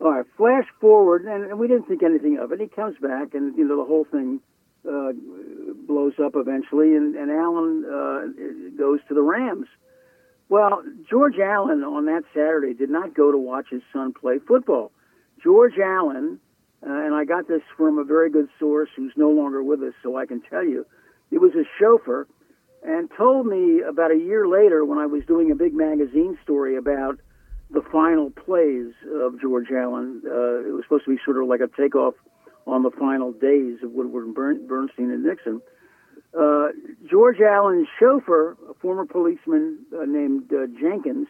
D: All right, flash forward, and we didn't think anything of it. He comes back, and you know the whole thing uh, blows up eventually, and, and Allen uh, goes to the Rams. Well, George Allen on that Saturday did not go to watch his son play football. George Allen, uh, and I got this from a very good source who's no longer with us, so I can tell you, he was a chauffeur and told me about a year later when I was doing a big magazine story about the final plays of George Allen. Uh, it was supposed to be sort of like a takeoff on the final days of Woodward and Bernstein and Nixon. Uh, George Allen's chauffeur, a former policeman uh, named uh, Jenkins,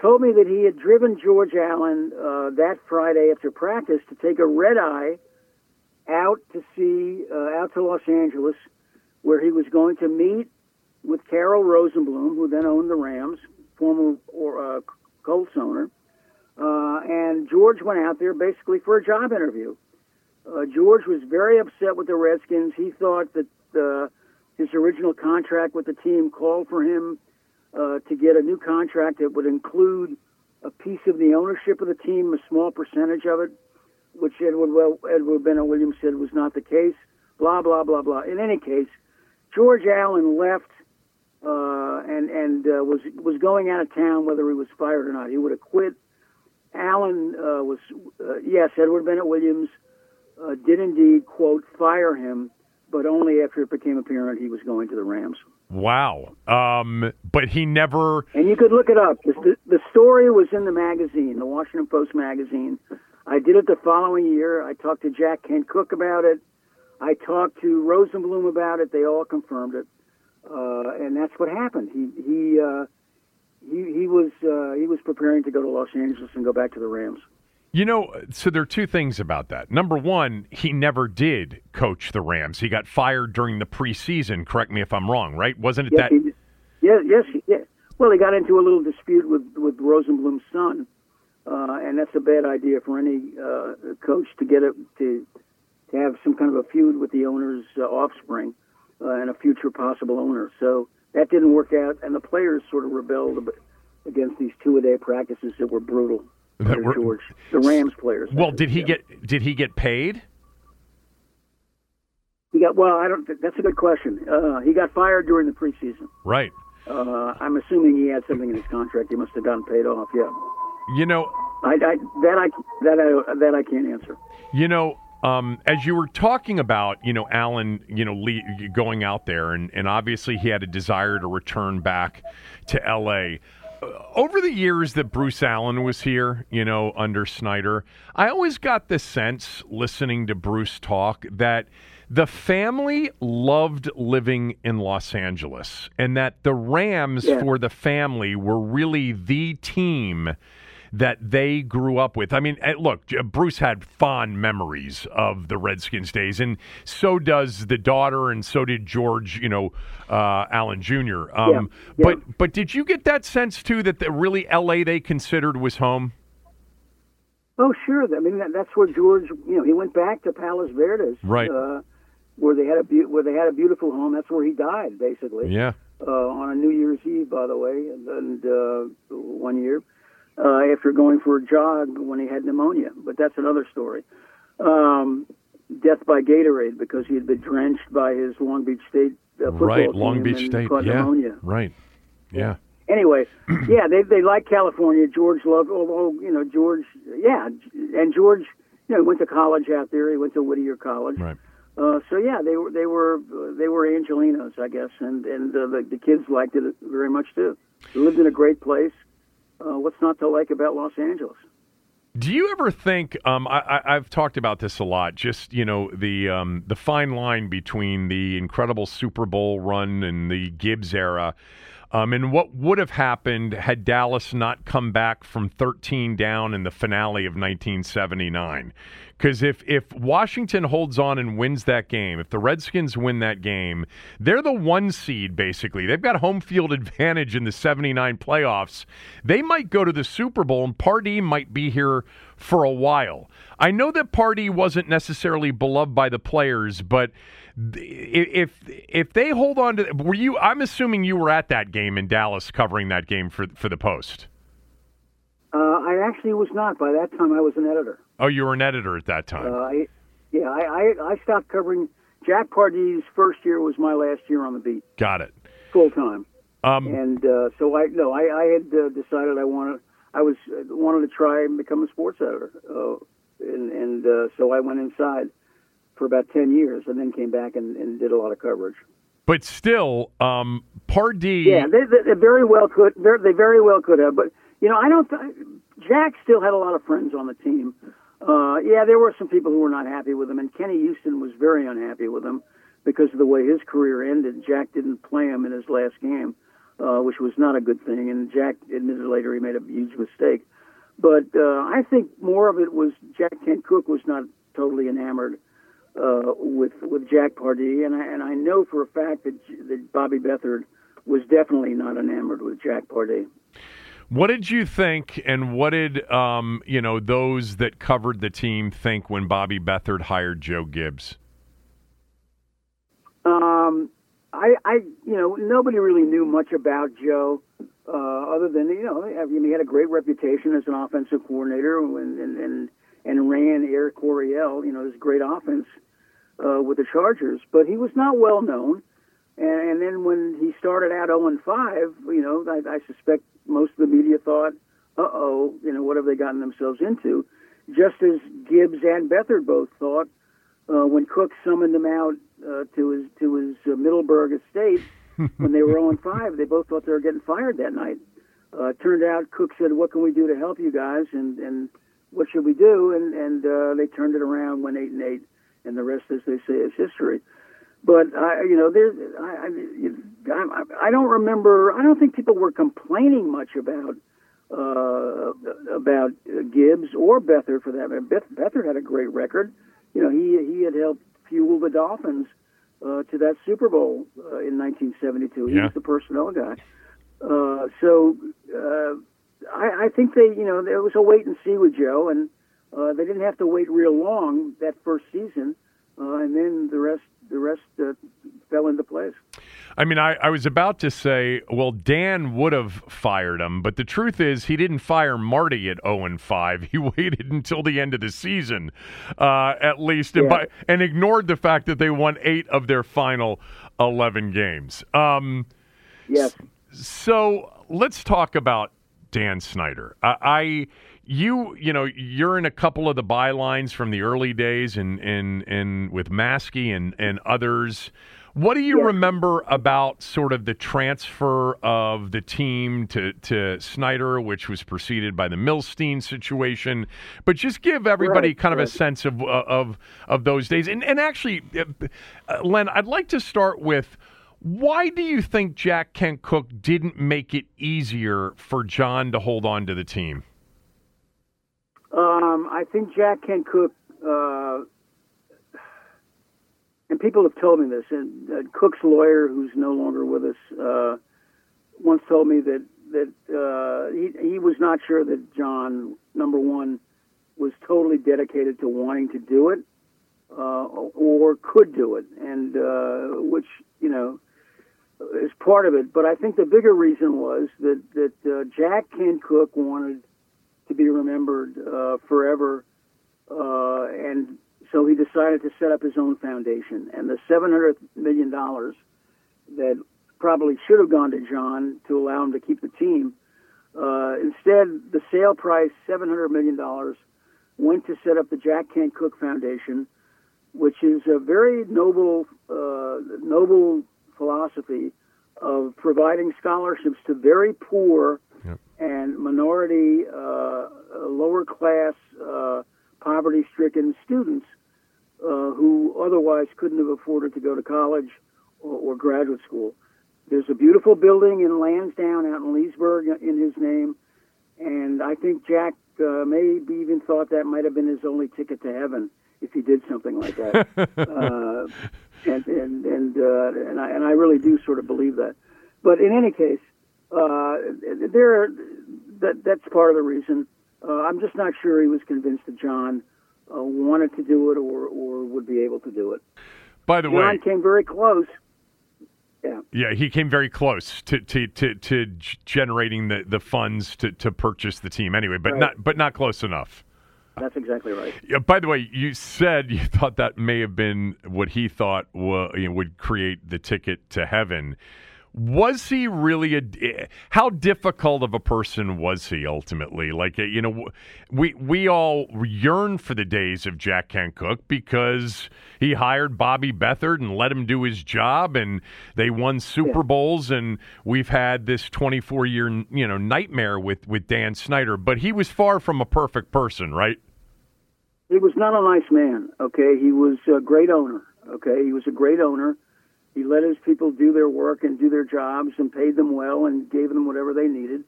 D: told me that he had driven George Allen uh, that Friday after practice to take a red eye out to see uh, out to Los Angeles, where he was going to meet with Carroll Rosenbloom, who then owned the Rams, former or, uh, Colts owner. and George went out there basically for a job interview. Uh, George was very upset with the Redskins. He thought that uh, his original contract with the team called for him uh, to get a new contract that would include a piece of the ownership of the team, a small percentage of it, which Edward well, Edward Bennett Williams said was not the case. Blah blah blah blah. In any case, George Allen left uh, and and uh, was was going out of town whether he was fired or not. He would have quit. Allen uh, was uh, yes, Edward Bennett Williams uh, did indeed quote fire him, but only after it became apparent he was going to the Rams.
A: Wow. Um, but he never.
D: And you could look it up. The, the story was in the magazine, the Washington Post magazine. I did it the following year. I talked to Jack Kent Cooke about it. I talked to Rosenbloom about it. They all confirmed it, uh, and that's what happened. He he uh, he, he was uh, he was preparing to go to Los Angeles and go back to the Rams.
A: You know, so there are two things about that. Number one, he never did coach the Rams. He got fired during the preseason. Correct me if I'm wrong, right? Wasn't it
D: yes,
A: that?
D: He, yeah, yes, yeah. Well, he got into a little dispute with with Rosenbloom's son, uh, and that's a bad idea for any uh, coach to get it to to have some kind of a feud with the owner's uh, offspring uh, and a future possible owner. So that didn't work out, and the players sort of rebelled against these two a day practices that were brutal George, the Rams players.
A: Well, did he get did he get paid?
D: He got well. I don't. That's a good question. Uh, he got fired during the preseason.
A: Right.
D: Uh, I'm assuming he had something in his contract. He must have gotten paid off. Yeah.
A: You know.
D: I, I that I that I that I can't answer.
A: You know, um, as you were talking about, you know, Allen, you know, going out there, and, and obviously he had a desire to return back to L.A over the years that Bruce Allen was here, you know, under Snyder, I always got the sense listening to Bruce talk that the family loved living in Los Angeles and that the Rams yeah. for the family were really the team that they grew up with. I mean, eh, look, Bruce had fond memories of the Redskins days, and so does the daughter, and so did George, you know, uh, Allen Jr. Um, yeah. Yeah. But but did you get that sense too that the, really L.A. they considered was home?
D: Oh, sure. I mean, that, that's where George, you know, he went back to Palos Verdes,
A: right?
D: Uh, where they had a be- where they had a beautiful home. That's where he died, basically.
A: Yeah.
D: Uh, on a New Year's Eve, by the way, and, and uh, one year uh, after going for a jog when he had pneumonia. But that's another story. Um, death by Gatorade because he had been drenched by his Long Beach State uh, football
A: right, Long Beach State, yeah,
D: pneumonia.
A: right, yeah.
D: Anyway, *clears throat* yeah, they they like California. George loved, although you know George, yeah, and George, you know, went to college out there. He went to Whittier College.
A: Right.
D: Uh, so yeah, they were they were they were Angelenos, I guess, and and uh, the, the kids liked it very much too. They lived in a great place uh, what's not to like about Los Angeles?
A: Do you ever think? Um, I, have talked about this a lot. Just you know the um, the fine line between the incredible Super Bowl run and the Gibbs era, um, and what would have happened had Dallas not come back from 13 down in the finale of 1979. Because if, if Washington holds on and wins that game, if the Redskins win that game, they're the one seed, basically. They've got home field *laughs* advantage in the 79 playoffs. They might go to the Super Bowl, and Pardee might be here for a while. I know that Pardee wasn't necessarily beloved by the players, but if if they hold on to were you I'm assuming you were at that game in Dallas covering that game for for the Post.
D: Uh, I actually was not. By that time, I was an editor.
A: Oh, you were an editor at that time.
D: Uh, I, yeah, I, I, I stopped covering. Jack Pardee's first year was my last year on the beat.
A: Got it.
D: Full time.
A: Um,
D: and uh, so I no, I, I had uh, decided I wanted I was uh, wanted to try and become a sports editor, uh, and, and uh, so I went inside for about ten years, and then came back and, and did a lot of coverage.
A: But still, um, Pardee.
D: Yeah, they, they, they very well could. They very well could have, but you know, I don't. Th- Jack still had a lot of friends on the team. Uh, yeah, there were some people who were not happy with him, and Kenny Houston was very unhappy with him because of the way his career ended. Jack didn't play him in his last game, uh, which was not a good thing, and Jack admitted later he made a huge mistake. But uh, I think more of it was Jack Kent Cooke was not totally enamored uh, with with Jack Pardee, and I, and I know for a fact that that Bobby Beathard was definitely not enamored with Jack Pardee.
A: What did you think, and what did um, you know those that covered the team think when Bobby Beathard hired Joe Gibbs?
D: Um, I, I, you know, nobody really knew much about Joe, uh, other than you know, I mean, he had a great reputation as an offensive coordinator and and and, and ran Air Coryell, you know, his great offense uh, with the Chargers. But he was not well known. And, and then when he started out 0 and 5, you know, I, I suspect most of the media thought, uh oh, you know, what have they gotten themselves into? Just as Gibbs and Beathard both thought uh, when Cooke summoned them out uh, to his to his uh, Middleburg estate *laughs* when they were 0 and 5, they both thought they were getting fired that night. Uh, turned out Cooke said, "What can we do to help you guys?" and and what should we do? And and uh, they turned it around, went eight and eight, and the rest, as they say, is history. But I, you know, there's I, I, I don't remember. I don't think people were complaining much about uh, about Gibbs or Beathard for that matter. Beth, Beathard had a great record. You know, he he had helped fuel the Dolphins uh, to that Super Bowl uh, in 1972. He
A: Yeah.
D: was the personnel guy. Uh, so uh, I, I think they, you know, there was a wait and see with Joe, and uh, they didn't have to wait real long that first season, uh, and then the rest the rest uh, fell into place.
A: I mean, I, I was about to say, well, Dan would have fired him, but the truth is, he didn't fire Marty at 0 and 5. *laughs* He waited until the end of the season, uh, at least, and, by, and ignored the fact that they won eight of their final 11 games. Um,
D: Yes.
A: so let's talk about Dan Snyder. I, I you you know you're in a couple of the bylines from the early days and and and with Maske and and others. What do you
D: Yeah.
A: remember about sort of the transfer of the team to, to Snyder, which was preceded by the Milstein situation? But just give everybody
D: Right,
A: kind of a sense of uh, of of those days. And and actually, uh, uh, Len, I'd like to start with why do you think Jack Kent Cooke didn't make it easier for John to hold on to the team?
D: Um, I think Jack Kent Cooke, uh, and people have told me this, and uh, Cooke's lawyer, who's no longer with us, uh, once told me that that uh, he he was not sure that John, number one, was totally dedicated to wanting to do it, uh, or could do it, and uh, which you know is part of it. But I think the bigger reason was that that Jack Kent Cooke wanted to be remembered uh, forever. Uh, and so he decided to set up his own foundation. And the $700 million that probably should have gone to John to allow him to keep the team, uh, instead, the sale price, $700 million, went to set up the Jack Kent Cooke Foundation, which is a very noble, uh, noble philosophy of providing scholarships to very poor and minority, uh, lower class, uh, poverty stricken students uh, who otherwise couldn't have afforded to go to college or, or graduate school. There's a beautiful building in Lansdowne out in Leesburg in his name, and I think Jack uh, maybe even thought that might have been his only ticket to heaven if he did something like that. *laughs* uh, and and and uh, and I and I really do sort of believe that. But in any case, uh, there that that's part of the reason. Uh, I'm just not sure he was convinced that John uh, wanted to do it or or would be able to do it.
A: By the
D: John
A: way, John
D: came very close. Yeah.
A: yeah, he came very close to to, to, to generating the, the funds to, to purchase the team anyway, but
D: Right.
A: not but not close enough.
D: That's exactly right.
A: Yeah, by the way, you said you thought that may have been what he thought wa- you know, would create the ticket to heaven. Was he really a? How difficult of a person was he ultimately? Like uh, you know, we we all yearn for the days of Jack Kent Cooke because he hired Bobby Beathard and let him do his job, and they won Super Bowls, and we've had this twenty four year you know nightmare with with Dan Snyder. But he was far from a perfect person, right?
D: He was not a nice man. Okay, he was a great owner. Okay, he was a great owner. He let his people do their work and do their jobs and paid them well and gave them whatever they needed,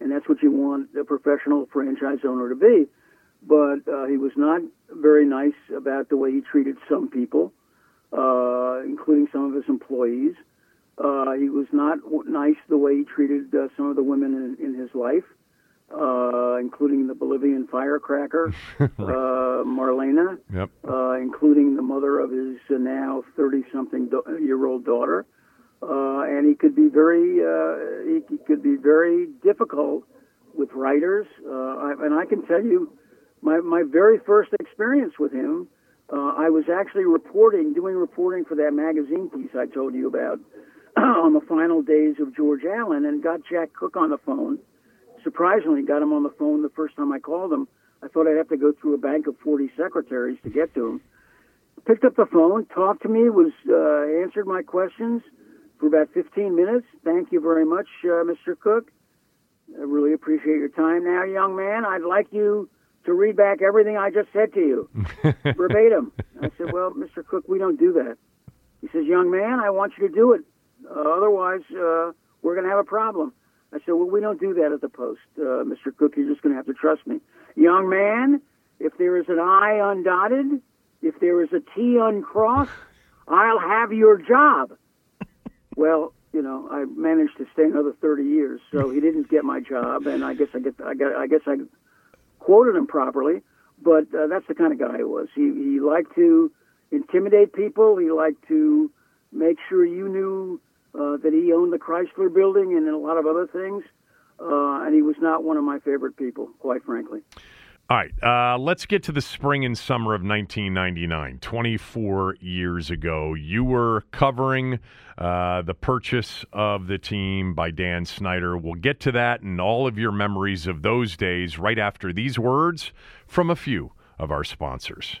D: and that's what you want a professional franchise owner to be. But uh, he was not very nice about the way he treated some people, uh, including some of his employees. Uh, he was not nice the way he treated uh, some of the women in, in his life, uh, including the Bolivian firecracker, *laughs* uh, Marlena,
A: Yep.
D: uh, including the mother of his uh, now 30 something do- year old daughter. uh, and he could be very uh, he, he could be very difficult with writers. Uh, I, and I can tell you, my my very first experience with him, uh, I was actually reporting, doing reporting for that magazine piece I told you about *clears throat* on the final days of George Allen, and got Jack Cooke on the phone. Surprisingly, got him on the phone the first time I called him. I thought I'd have to go through a bank of 40 secretaries to get to him. Picked up the phone, talked to me, was uh, answered my questions for about 15 minutes. Thank you very much, uh, Mr. Cooke. I really appreciate your time. Now, young man, I'd like you to read back everything I just said to you, *laughs* verbatim. I said, Well, Mr. Cooke, we don't do that. He says, Young man, I want you to do it. Uh, otherwise, uh, we're going to have a problem. I said, Well, we don't do that at the Post, uh, Mr. Cooke. You're just going to have to trust me. Young man, if there is an I undotted, if there is a T uncrossed, I'll have your job. *laughs* Well, you know, I managed to stay another 30 years, so he didn't get my job, and I guess I get, I got, I guess I quoted him properly, but uh, that's the kind of guy he was. He he liked to intimidate people. He liked to make sure you knew uh, that he owned the Chrysler Building and a lot of other things. Uh, and he was not one of my favorite people, quite frankly.
A: All right, uh, let's get to the spring and summer of 1999. 24 years ago, you were covering uh, the purchase of the team by Dan Snyder. We'll get to that and all of your memories of those days right after these words from a few of our sponsors.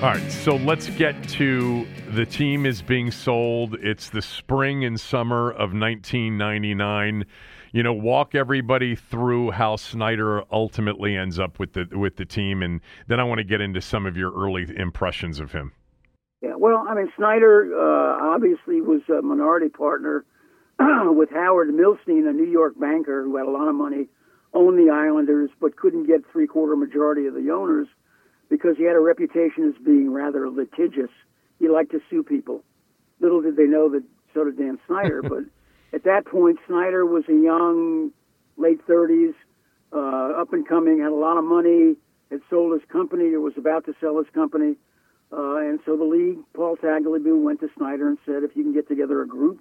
A: All right, so let's get to the team is being sold. It's the spring and summer of 1999. You know, walk everybody through how Snyder ultimately ends up with the with the team, and then I want to get into some of your early impressions of him.
D: Yeah, well, I mean, Snyder uh, obviously was a minority partner *clears throat* with Howard Milstein, a New York banker who had a lot of money, owned the Islanders, but couldn't get three quarter majority of the owners because he had a reputation as being rather litigious. He liked to sue people. Little did they know that so did Dan Snyder. *laughs* but at that point, Snyder was a young, late 30s, uh, up and coming, had a lot of money, had sold his company or was about to sell his company. Uh, and so the league, Paul Tagliabue, went to Snyder and said, if you can get together a group,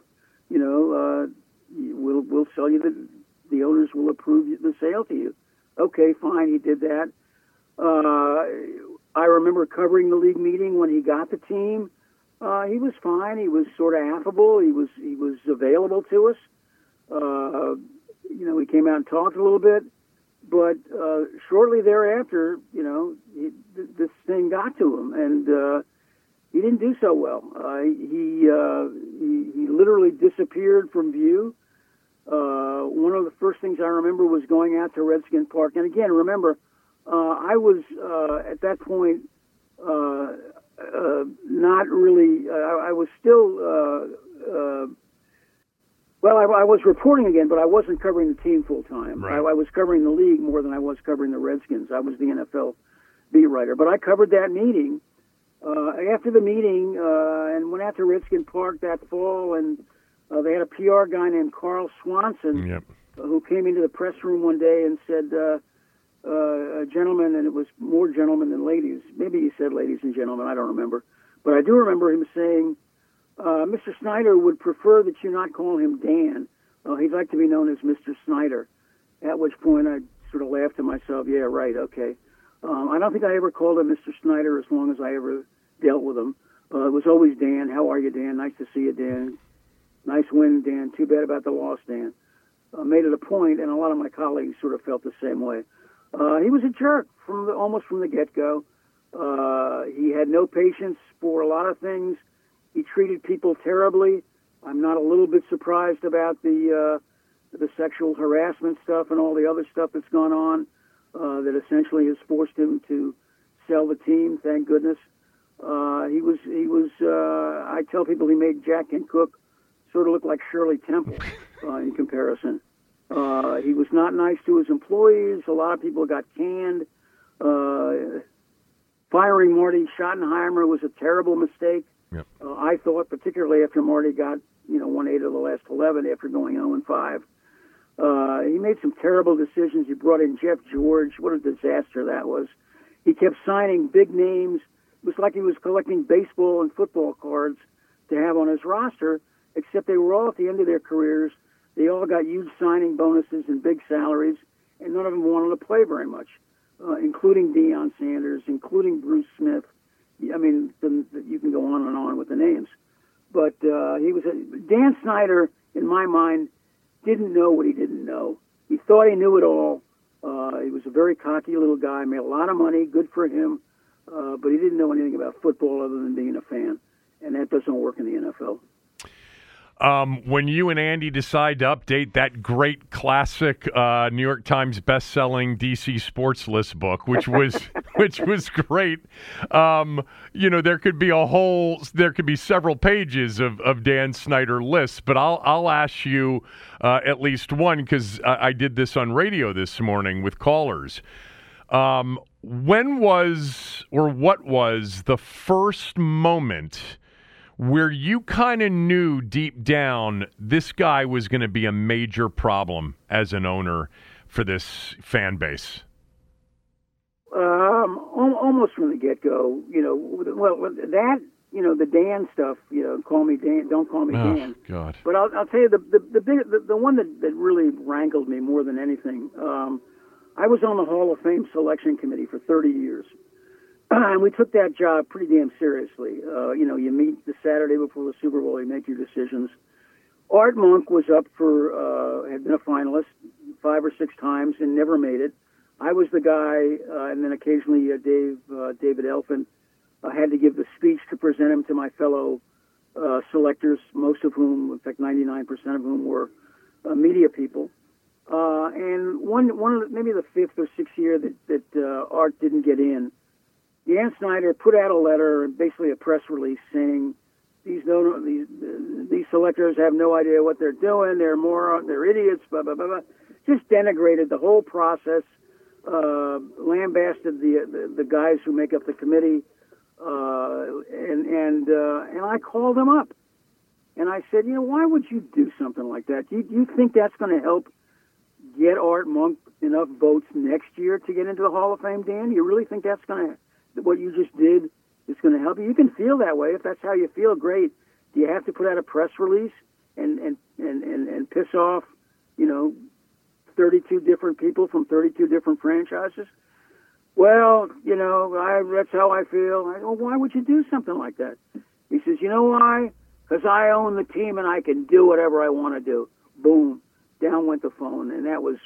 D: you know, uh, we'll we'll sell you the the owners will approve the sale to you. Okay, fine. He did that. Uh, I remember covering the league meeting when he got the team. Uh, he was fine. He was sort of affable. He was he was available to us. Uh, you know, he came out and talked a little bit, but uh, shortly thereafter, you know, he, th- this thing got to him, and uh, he didn't do so well. Uh, he, uh, he he literally disappeared from view. Uh, one of the first things I remember was going out to Redskin Park, and again, remember, I was uh, at that point uh, uh, not really. Uh, I, I was still. Uh, uh, well, I, I was reporting again, but I wasn't covering the team full time.
A: Right.
D: I, I was covering the league more than I was covering the Redskins. I was the NFL beat writer, but I covered that meeting. Uh, after the meeting, uh, and went out to Redskin Park that fall, and uh, they had a PR guy named Karl Swanson
A: Yep.
D: who came into the press room one day and said, uh, "Gentlemen," and it was more gentlemen than ladies. Maybe he said ladies and gentlemen. I don't remember, but I do remember him saying, uh, "Mr. Snyder would prefer that you not call him Dan. Uh, he'd like to be known as Mr. Snyder." At which point I sort of laughed to myself, "Yeah, right, okay." Um, I don't think I ever called him Mr. Snyder as long as I ever dealt with him. Uh, it was always Dan. How are you, Dan? Nice to see you, Dan. Nice win, Dan. Too bad about the loss, Dan. Uh, made it a point, and a lot of my colleagues sort of felt the same way. Uh, he was a jerk from the, almost from the get-go. Uh, he had no patience for a lot of things. He treated people terribly. I'm not a little bit surprised about the uh, the sexual harassment stuff and all the other stuff that's gone on uh, that essentially has forced him to sell the team. Thank goodness. Uh, he was he was. Uh, I tell people he made Jack Kent Cooke sort of look like Shirley Temple uh, in comparison. Uh, he was not nice to his employees. A lot of people got canned. Uh, firing Marty Schottenheimer was a terrible mistake.
A: Yep.
D: Uh, I thought, particularly after Marty got you know one eight of the last eleven after going zero and five. Uh, he made some terrible decisions. He brought in Jeff George. What a disaster that was. He kept signing big names. It was like he was collecting baseball and football cards to have on his roster, except they were all at the end of their careers. They all got huge signing bonuses and big salaries, and none of them wanted to play very much, uh, including Deion Sanders, including Bruce Smith. I mean, the, the, you can go on and on with the names. But uh, he was a, Dan Snyder, in my mind, didn't know what he didn't know. He thought he knew it all. Uh, he was a very cocky little guy, made a lot of money, good for him, uh, but he didn't know anything about football other than being a fan, and that doesn't work in the NFL.
A: Um, when you and Andy decide to update that great classic uh, New York Times best-selling DC Sports List book, which was *laughs* *laughs* which was great, um, you know there could be a whole there could be several pages of, of Dan Snyder lists, but I'll I'll ask you uh, at least one because I, I did this on radio this morning with callers. Um, when was or what was the first moment? Where you kind of knew deep down this guy was going to be a major problem as an owner for this fan base?
D: Um, almost from the get go, you know. Well, that you know the Dan stuff. You know, call me Dan. Don't call me
A: Oh,
D: Dan.
A: God.
D: But I'll, I'll tell you the the the, big, the, the one that, that really rankled me more than anything. Um, I was on the Hall of Fame selection committee for 30 years, and we took that job pretty damn seriously. Uh, you know, you meet the Saturday before the Super Bowl, you make your decisions. Art Monk was up for uh, had been a finalist five or six times and never made it. I was the guy, uh, and then occasionally uh, Dave uh, David Elfin uh, had to give the speech to present him to my fellow uh, selectors, most of whom, in fact, 99% of whom were uh, media people. Uh, and one, one of maybe the fifth or sixth year that, that uh, Art didn't get in, Dan Snyder put out a letter, basically a press release, saying these no, these these selectors have no idea what they're doing. They're more they're idiots. Blah blah blah. blah. Just denigrated the whole process. Uh, lambasted the, the the guys who make up the committee, uh, and and uh, and I called him up, and I said, you know, why would you do something like that? Do you, do you think that's going to help get Art Monk enough votes next year to get into the Hall of Fame, Dan? You really think that's going to what you just did is going to help you? You can feel that way if that's how you feel. Great. Do you have to put out a press release and and and and, and piss off, you know, 32 different people from 32 different franchises? Well, you know, I, that's how I feel. I, well, why would you do something like that? He says, "You know why? Because I own the team and I can do whatever I want to do." Boom, down went the phone, and that was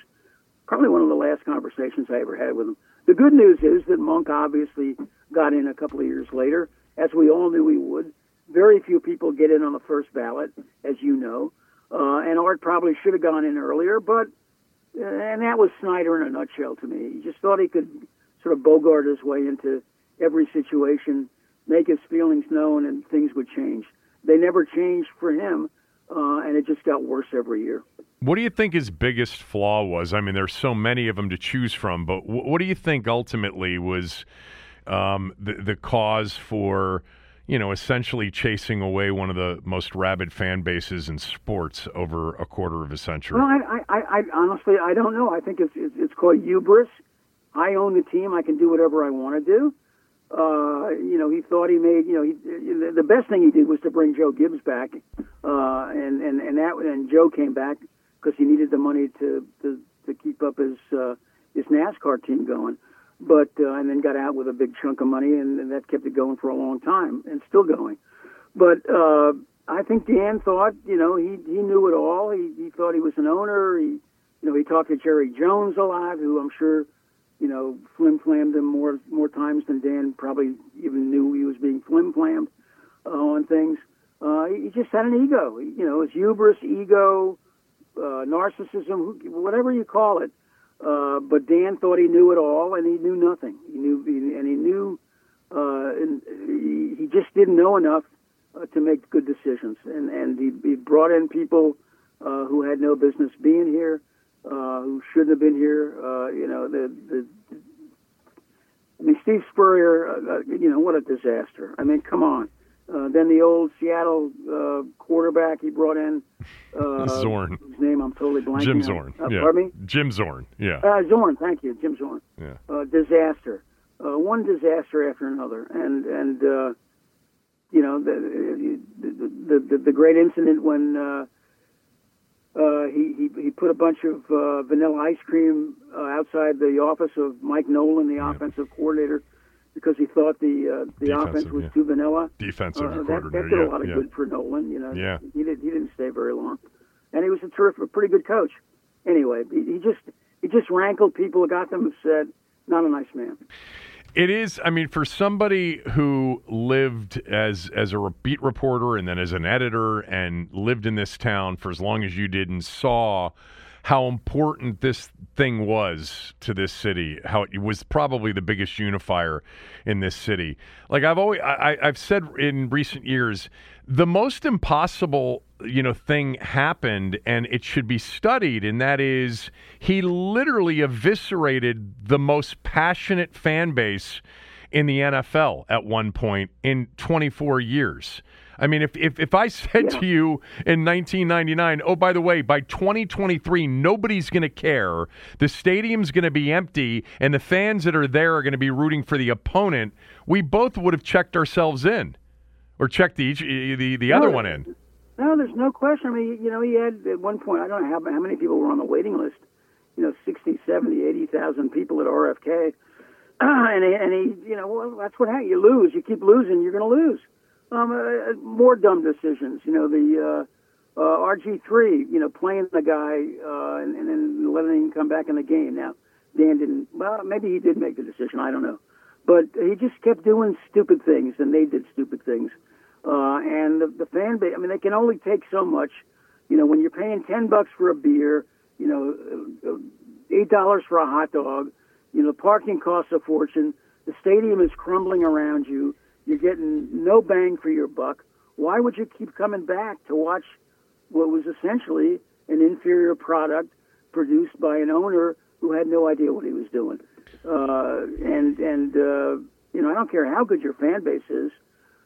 D: probably one of the last conversations I ever had with him. The good news is that Monk obviously got in a couple of years later, as we all knew he would. Very few people get in on the first ballot, as you know, uh, and Art probably should have gone in earlier, but uh, and that was Snyder in a nutshell to me. He just thought he could sort of bogart his way into every situation, make his feelings known, and things would change. They never changed for him, uh, and it just got worse every year.
A: What do you think his biggest flaw was? I mean, there's so many of them to choose from, but w- what do you think ultimately was um, the the cause for you know essentially chasing away one of the most rabid fan bases in sports over a quarter of a century?
D: Well, I, I, I honestly I don't know. I think it's it's, called hubris. I own the team. I can do whatever I want to do. Uh, you know, he thought he made. You know, he, the best thing he did was to bring Joe Gibbs back, uh, and and and that and Joe came back because he needed the money to to, to keep up his uh, his NASCAR team going. But uh, and then got out with a big chunk of money, and, and that kept it going for a long time, and still going. But uh, I think Dan thought, you know, he he knew it all. He he thought he was an owner. He, you know, he talked to Jerry Jones a lot, who I'm sure, you know, flim flammed him more more times than Dan probably even knew he was being flim flammed uh, on things. Uh, he just had an ego, you know, his hubris, ego, uh, narcissism, whatever you call it. Uh, but Dan thought he knew it all, and he knew nothing. He knew, and he knew, uh, and he, just didn't know enough uh, to make good decisions. And and he, he brought in people uh, who had no business being here, uh, who shouldn't have been here. Uh, you know, the the. I mean, Steve Spurrier. You know, what a disaster. I mean, come on. Uh, then the old Seattle uh, quarterback he brought in, uh,
A: Zorn.
D: Whose name I'm totally blanking.
A: Jim
D: on.
A: Zorn.
D: Uh,
A: yeah.
D: Pardon me.
A: Jim Zorn. Yeah.
D: Uh, Zorn, thank you, Jim Zorn.
A: Yeah.
D: Uh, disaster, uh, one disaster after another, and and uh, you know the the, the the the great incident when uh, uh, he, he he put a bunch of uh, vanilla ice cream uh, outside the office of Mike Nolan, the offensive coordinator, because he thought the uh, the
A: Defensive,
D: offense was
A: yeah.
D: too vanilla.
A: Defensive
D: Uh, that, that did a lot of
A: yeah.
D: good for Nolan. You know,
A: Yeah.
D: he did he didn't stay very long, and he was a terrific, pretty good coach. Anyway, he, he just he just rankled people, got them upset. Not a nice man.
A: It is. I mean, for somebody who lived as as a beat reporter and then as an editor and lived in this town for as long as you did and saw how important this thing was to this city, how it was probably the biggest unifier in this city. Like I've always, I, I've said in recent years, the most impossible, you know, thing happened, and it should be studied, and that is he literally eviscerated the most passionate fan base in the NFL at one point in 24 years. I mean, if, if, if I said to you in 1999, oh, by the way, by 2023, nobody's going to care. The stadium's going to be empty, and the fans that are there are going to be rooting for the opponent. We both would have checked ourselves in, or checked the each, the the other one in.
D: No, there's no question. I mean, you know, he had at one point, I don't know how, how many people were on the waiting list, you know, 60, 70, 80,000 people at RFK. *clears throat* and, he, and he, you know, well, that's what happens. You lose. You keep losing, you're going to lose. Um, uh, more dumb decisions. You know, the uh, uh, RG3, you know, playing the guy uh, and, and then letting him come back in the game. Now, Dan didn't, well, maybe he did make the decision. I don't know. But he just kept doing stupid things, and they did stupid things. Uh, and the, the fan base, I mean, they can only take so much. You know, when you're paying 10 bucks for a beer, you know, uh, $8 for a hot dog, you know, the parking costs a fortune. The stadium is crumbling around you. You're getting no bang for your buck. Why would you keep coming back to watch what was essentially an inferior product produced by an owner who had no idea what he was doing? Uh, and and uh, you know, I don't care how good your fan base is.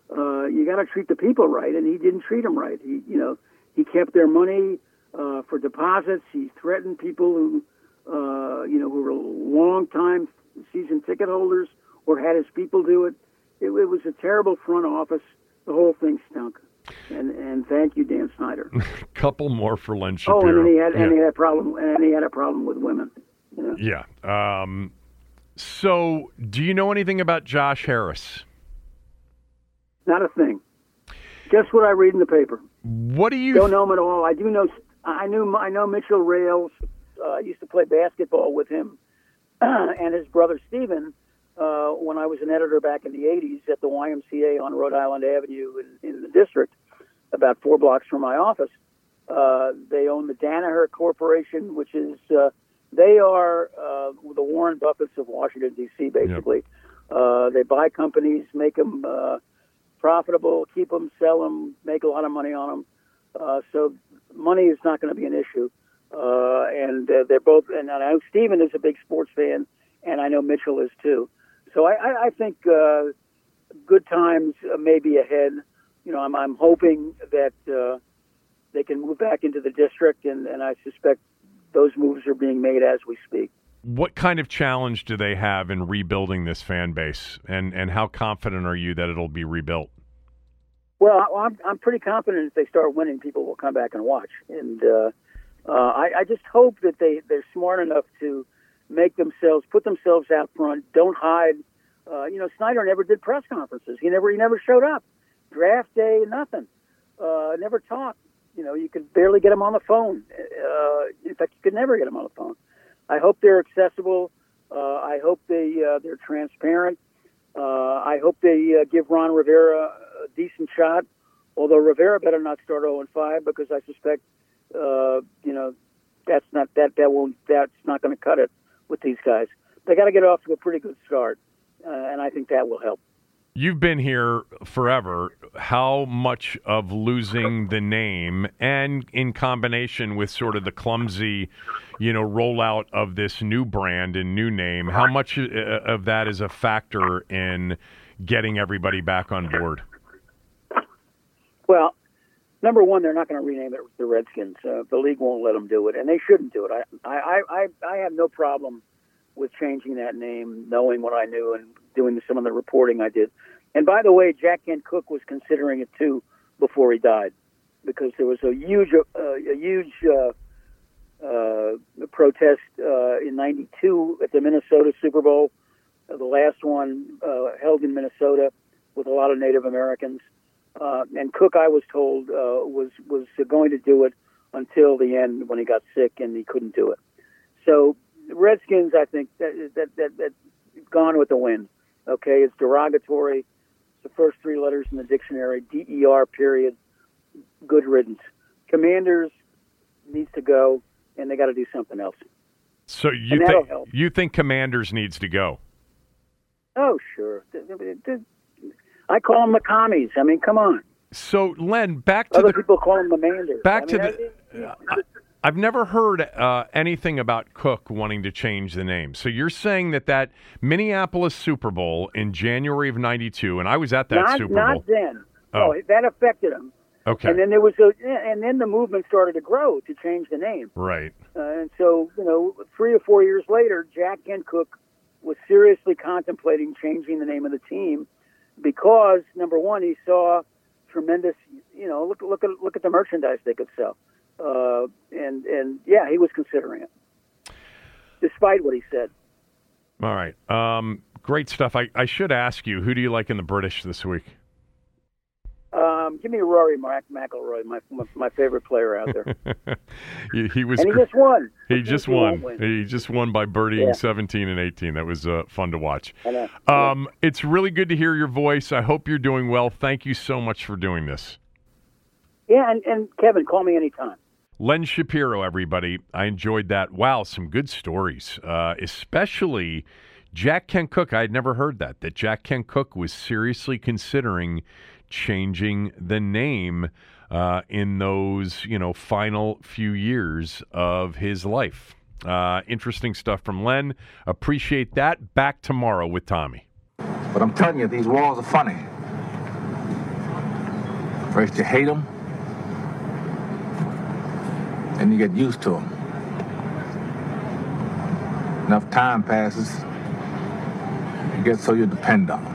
D: Uh, you got to treat the people right, and he didn't treat them right. He, you know, he kept their money uh, for deposits. He threatened people who, uh, you know, who were long time season ticket holders or had his people do it. It, it was a terrible front office. The whole thing stunk. And and thank you, Dan Snyder. *laughs*
A: Couple more for Len
D: oh, and then he had
A: Yeah.
D: and he had a problem and he had a problem with women. You know?
A: Yeah. Um, so, do you know anything about Josh Harris?
D: Not a thing. Just what I read in the paper.
A: What do you
D: don't know him at all? I do know. I knew. I know Mitchell Rales. Uh, I used to play basketball with him *clears throat* and his brother Stephen uh, when I was an editor back in the '80s at the YMCA on Rhode Island Avenue in, in the district, about four blocks from my office. Uh, they own the Danaher Corporation, which is uh, they are uh, the Warren Buffetts of Washington D.C. Basically, yep. uh, they buy companies, make them uh, profitable, keep them, sell them, make a lot of money on them. Uh, so money is not going to be an issue. Uh, and uh, they're both, and I know Stephen is a big sports fan, and I know Mitchell is too. So I, I, I think uh, good times may be ahead. You know, I'm, I'm hoping that uh, they can move back into the district, and, and I suspect those moves are being made as we speak.
A: What kind of challenge do they have in rebuilding this fan base, and, and how confident are you that it'll be rebuilt?
D: Well, I'm, I'm pretty confident if they start winning, people will come back and watch. And uh, uh, I, I just hope that they, they're smart enough to make themselves, put themselves out front, don't hide. Uh, you know, Snyder never did press conferences. He never, he never showed up. Draft day, nothing. Uh, never talked. You know, you could barely get him on the phone. Uh, in fact, you could never get him on the phone. I hope they're accessible. Uh, I hope they uh, they're transparent. Uh, I hope they give Ron Rivera a decent shot. Although Rivera better not start 0 and 5 because I suspect, you know, that's not that that won't that's not going to cut it with these guys. They got to get off to a pretty good start, uh, and I think that will help.
A: You've been here forever. How much of losing *laughs* the name and in combination with sort of the clumsy, you know, rollout of this new brand and new name, how much uh, of that is a factor in getting everybody back on board?
D: Well, number one, they're not going to rename it the Redskins. Uh, the league won't let them do it, and they shouldn't do it. I, I, I, I have no problem with changing that name, knowing what I knew and doing some of the reporting I did. And by the way, Jack Kent Cooke was considering it too before he died, because there was a huge, uh, a huge uh, uh, protest uh, in '92 at the Minnesota Super Bowl, uh, the last one uh, held in Minnesota with a lot of Native Americans. Uh, and Cooke, I was told, uh, was was going to do it until the end when he got sick and he couldn't do it. So Redskins, I think that that that, that gone with the wind. Okay, it's derogatory It's the first three letters in the dictionary, DER period, good riddance. Commanders needs to go, and they got to do something else.
A: So you think you think Commanders needs to go?
D: Oh, sure. I call them the commies. I mean, come on.
A: So, Len, back to
D: other
A: the,
D: people call them the Manders.
A: Back
D: I
A: to
D: mean,
A: the. I, I've never heard uh, anything about Cooke wanting to change the name. So you're saying that that Minneapolis Super Bowl in January of '92, and I was at that
D: not,
A: Super Bowl.
D: Not then.
A: Oh.
D: No, that affected him.
A: Okay.
D: And then there was a, and then the movement started to grow to change the name.
A: Right.
D: Uh, and so, you know, three or four years later, Jack Kent Cooke was seriously contemplating changing the name of the team because number one, he saw tremendous. You know, look look at look at the merchandise they could sell. Uh, and and yeah, he was considering it, despite what he said.
A: All right, um, great stuff. I, I should ask you, who do you like in the British this week?
D: Um, give me Rory Mac- McIlroy, my, my, my favorite player out there. *laughs*
A: he, he, was.
D: And he just won.
A: He just won. He just won by birdieing
D: Yeah.
A: 17 and 18. That was uh, fun to watch.
D: I know.
A: Um, it's really good to hear your voice. I hope you're doing well. Thank you so much for doing this.
D: Yeah, and, and Kevin, call me anytime.
A: Len Shapiro, everybody. I enjoyed that. Wow, some good stories, uh, especially Jack Kent Cooke. I had never heard that, that Jack Kent Cooke was seriously considering changing the name uh, in those, you know, final few years of his life. Uh, interesting stuff from Len. Appreciate that. Back tomorrow with Tommy.
E: But I'm telling you, these walls are funny. First you hate them, and you get used to them. Enough time passes, you get so you depend on them.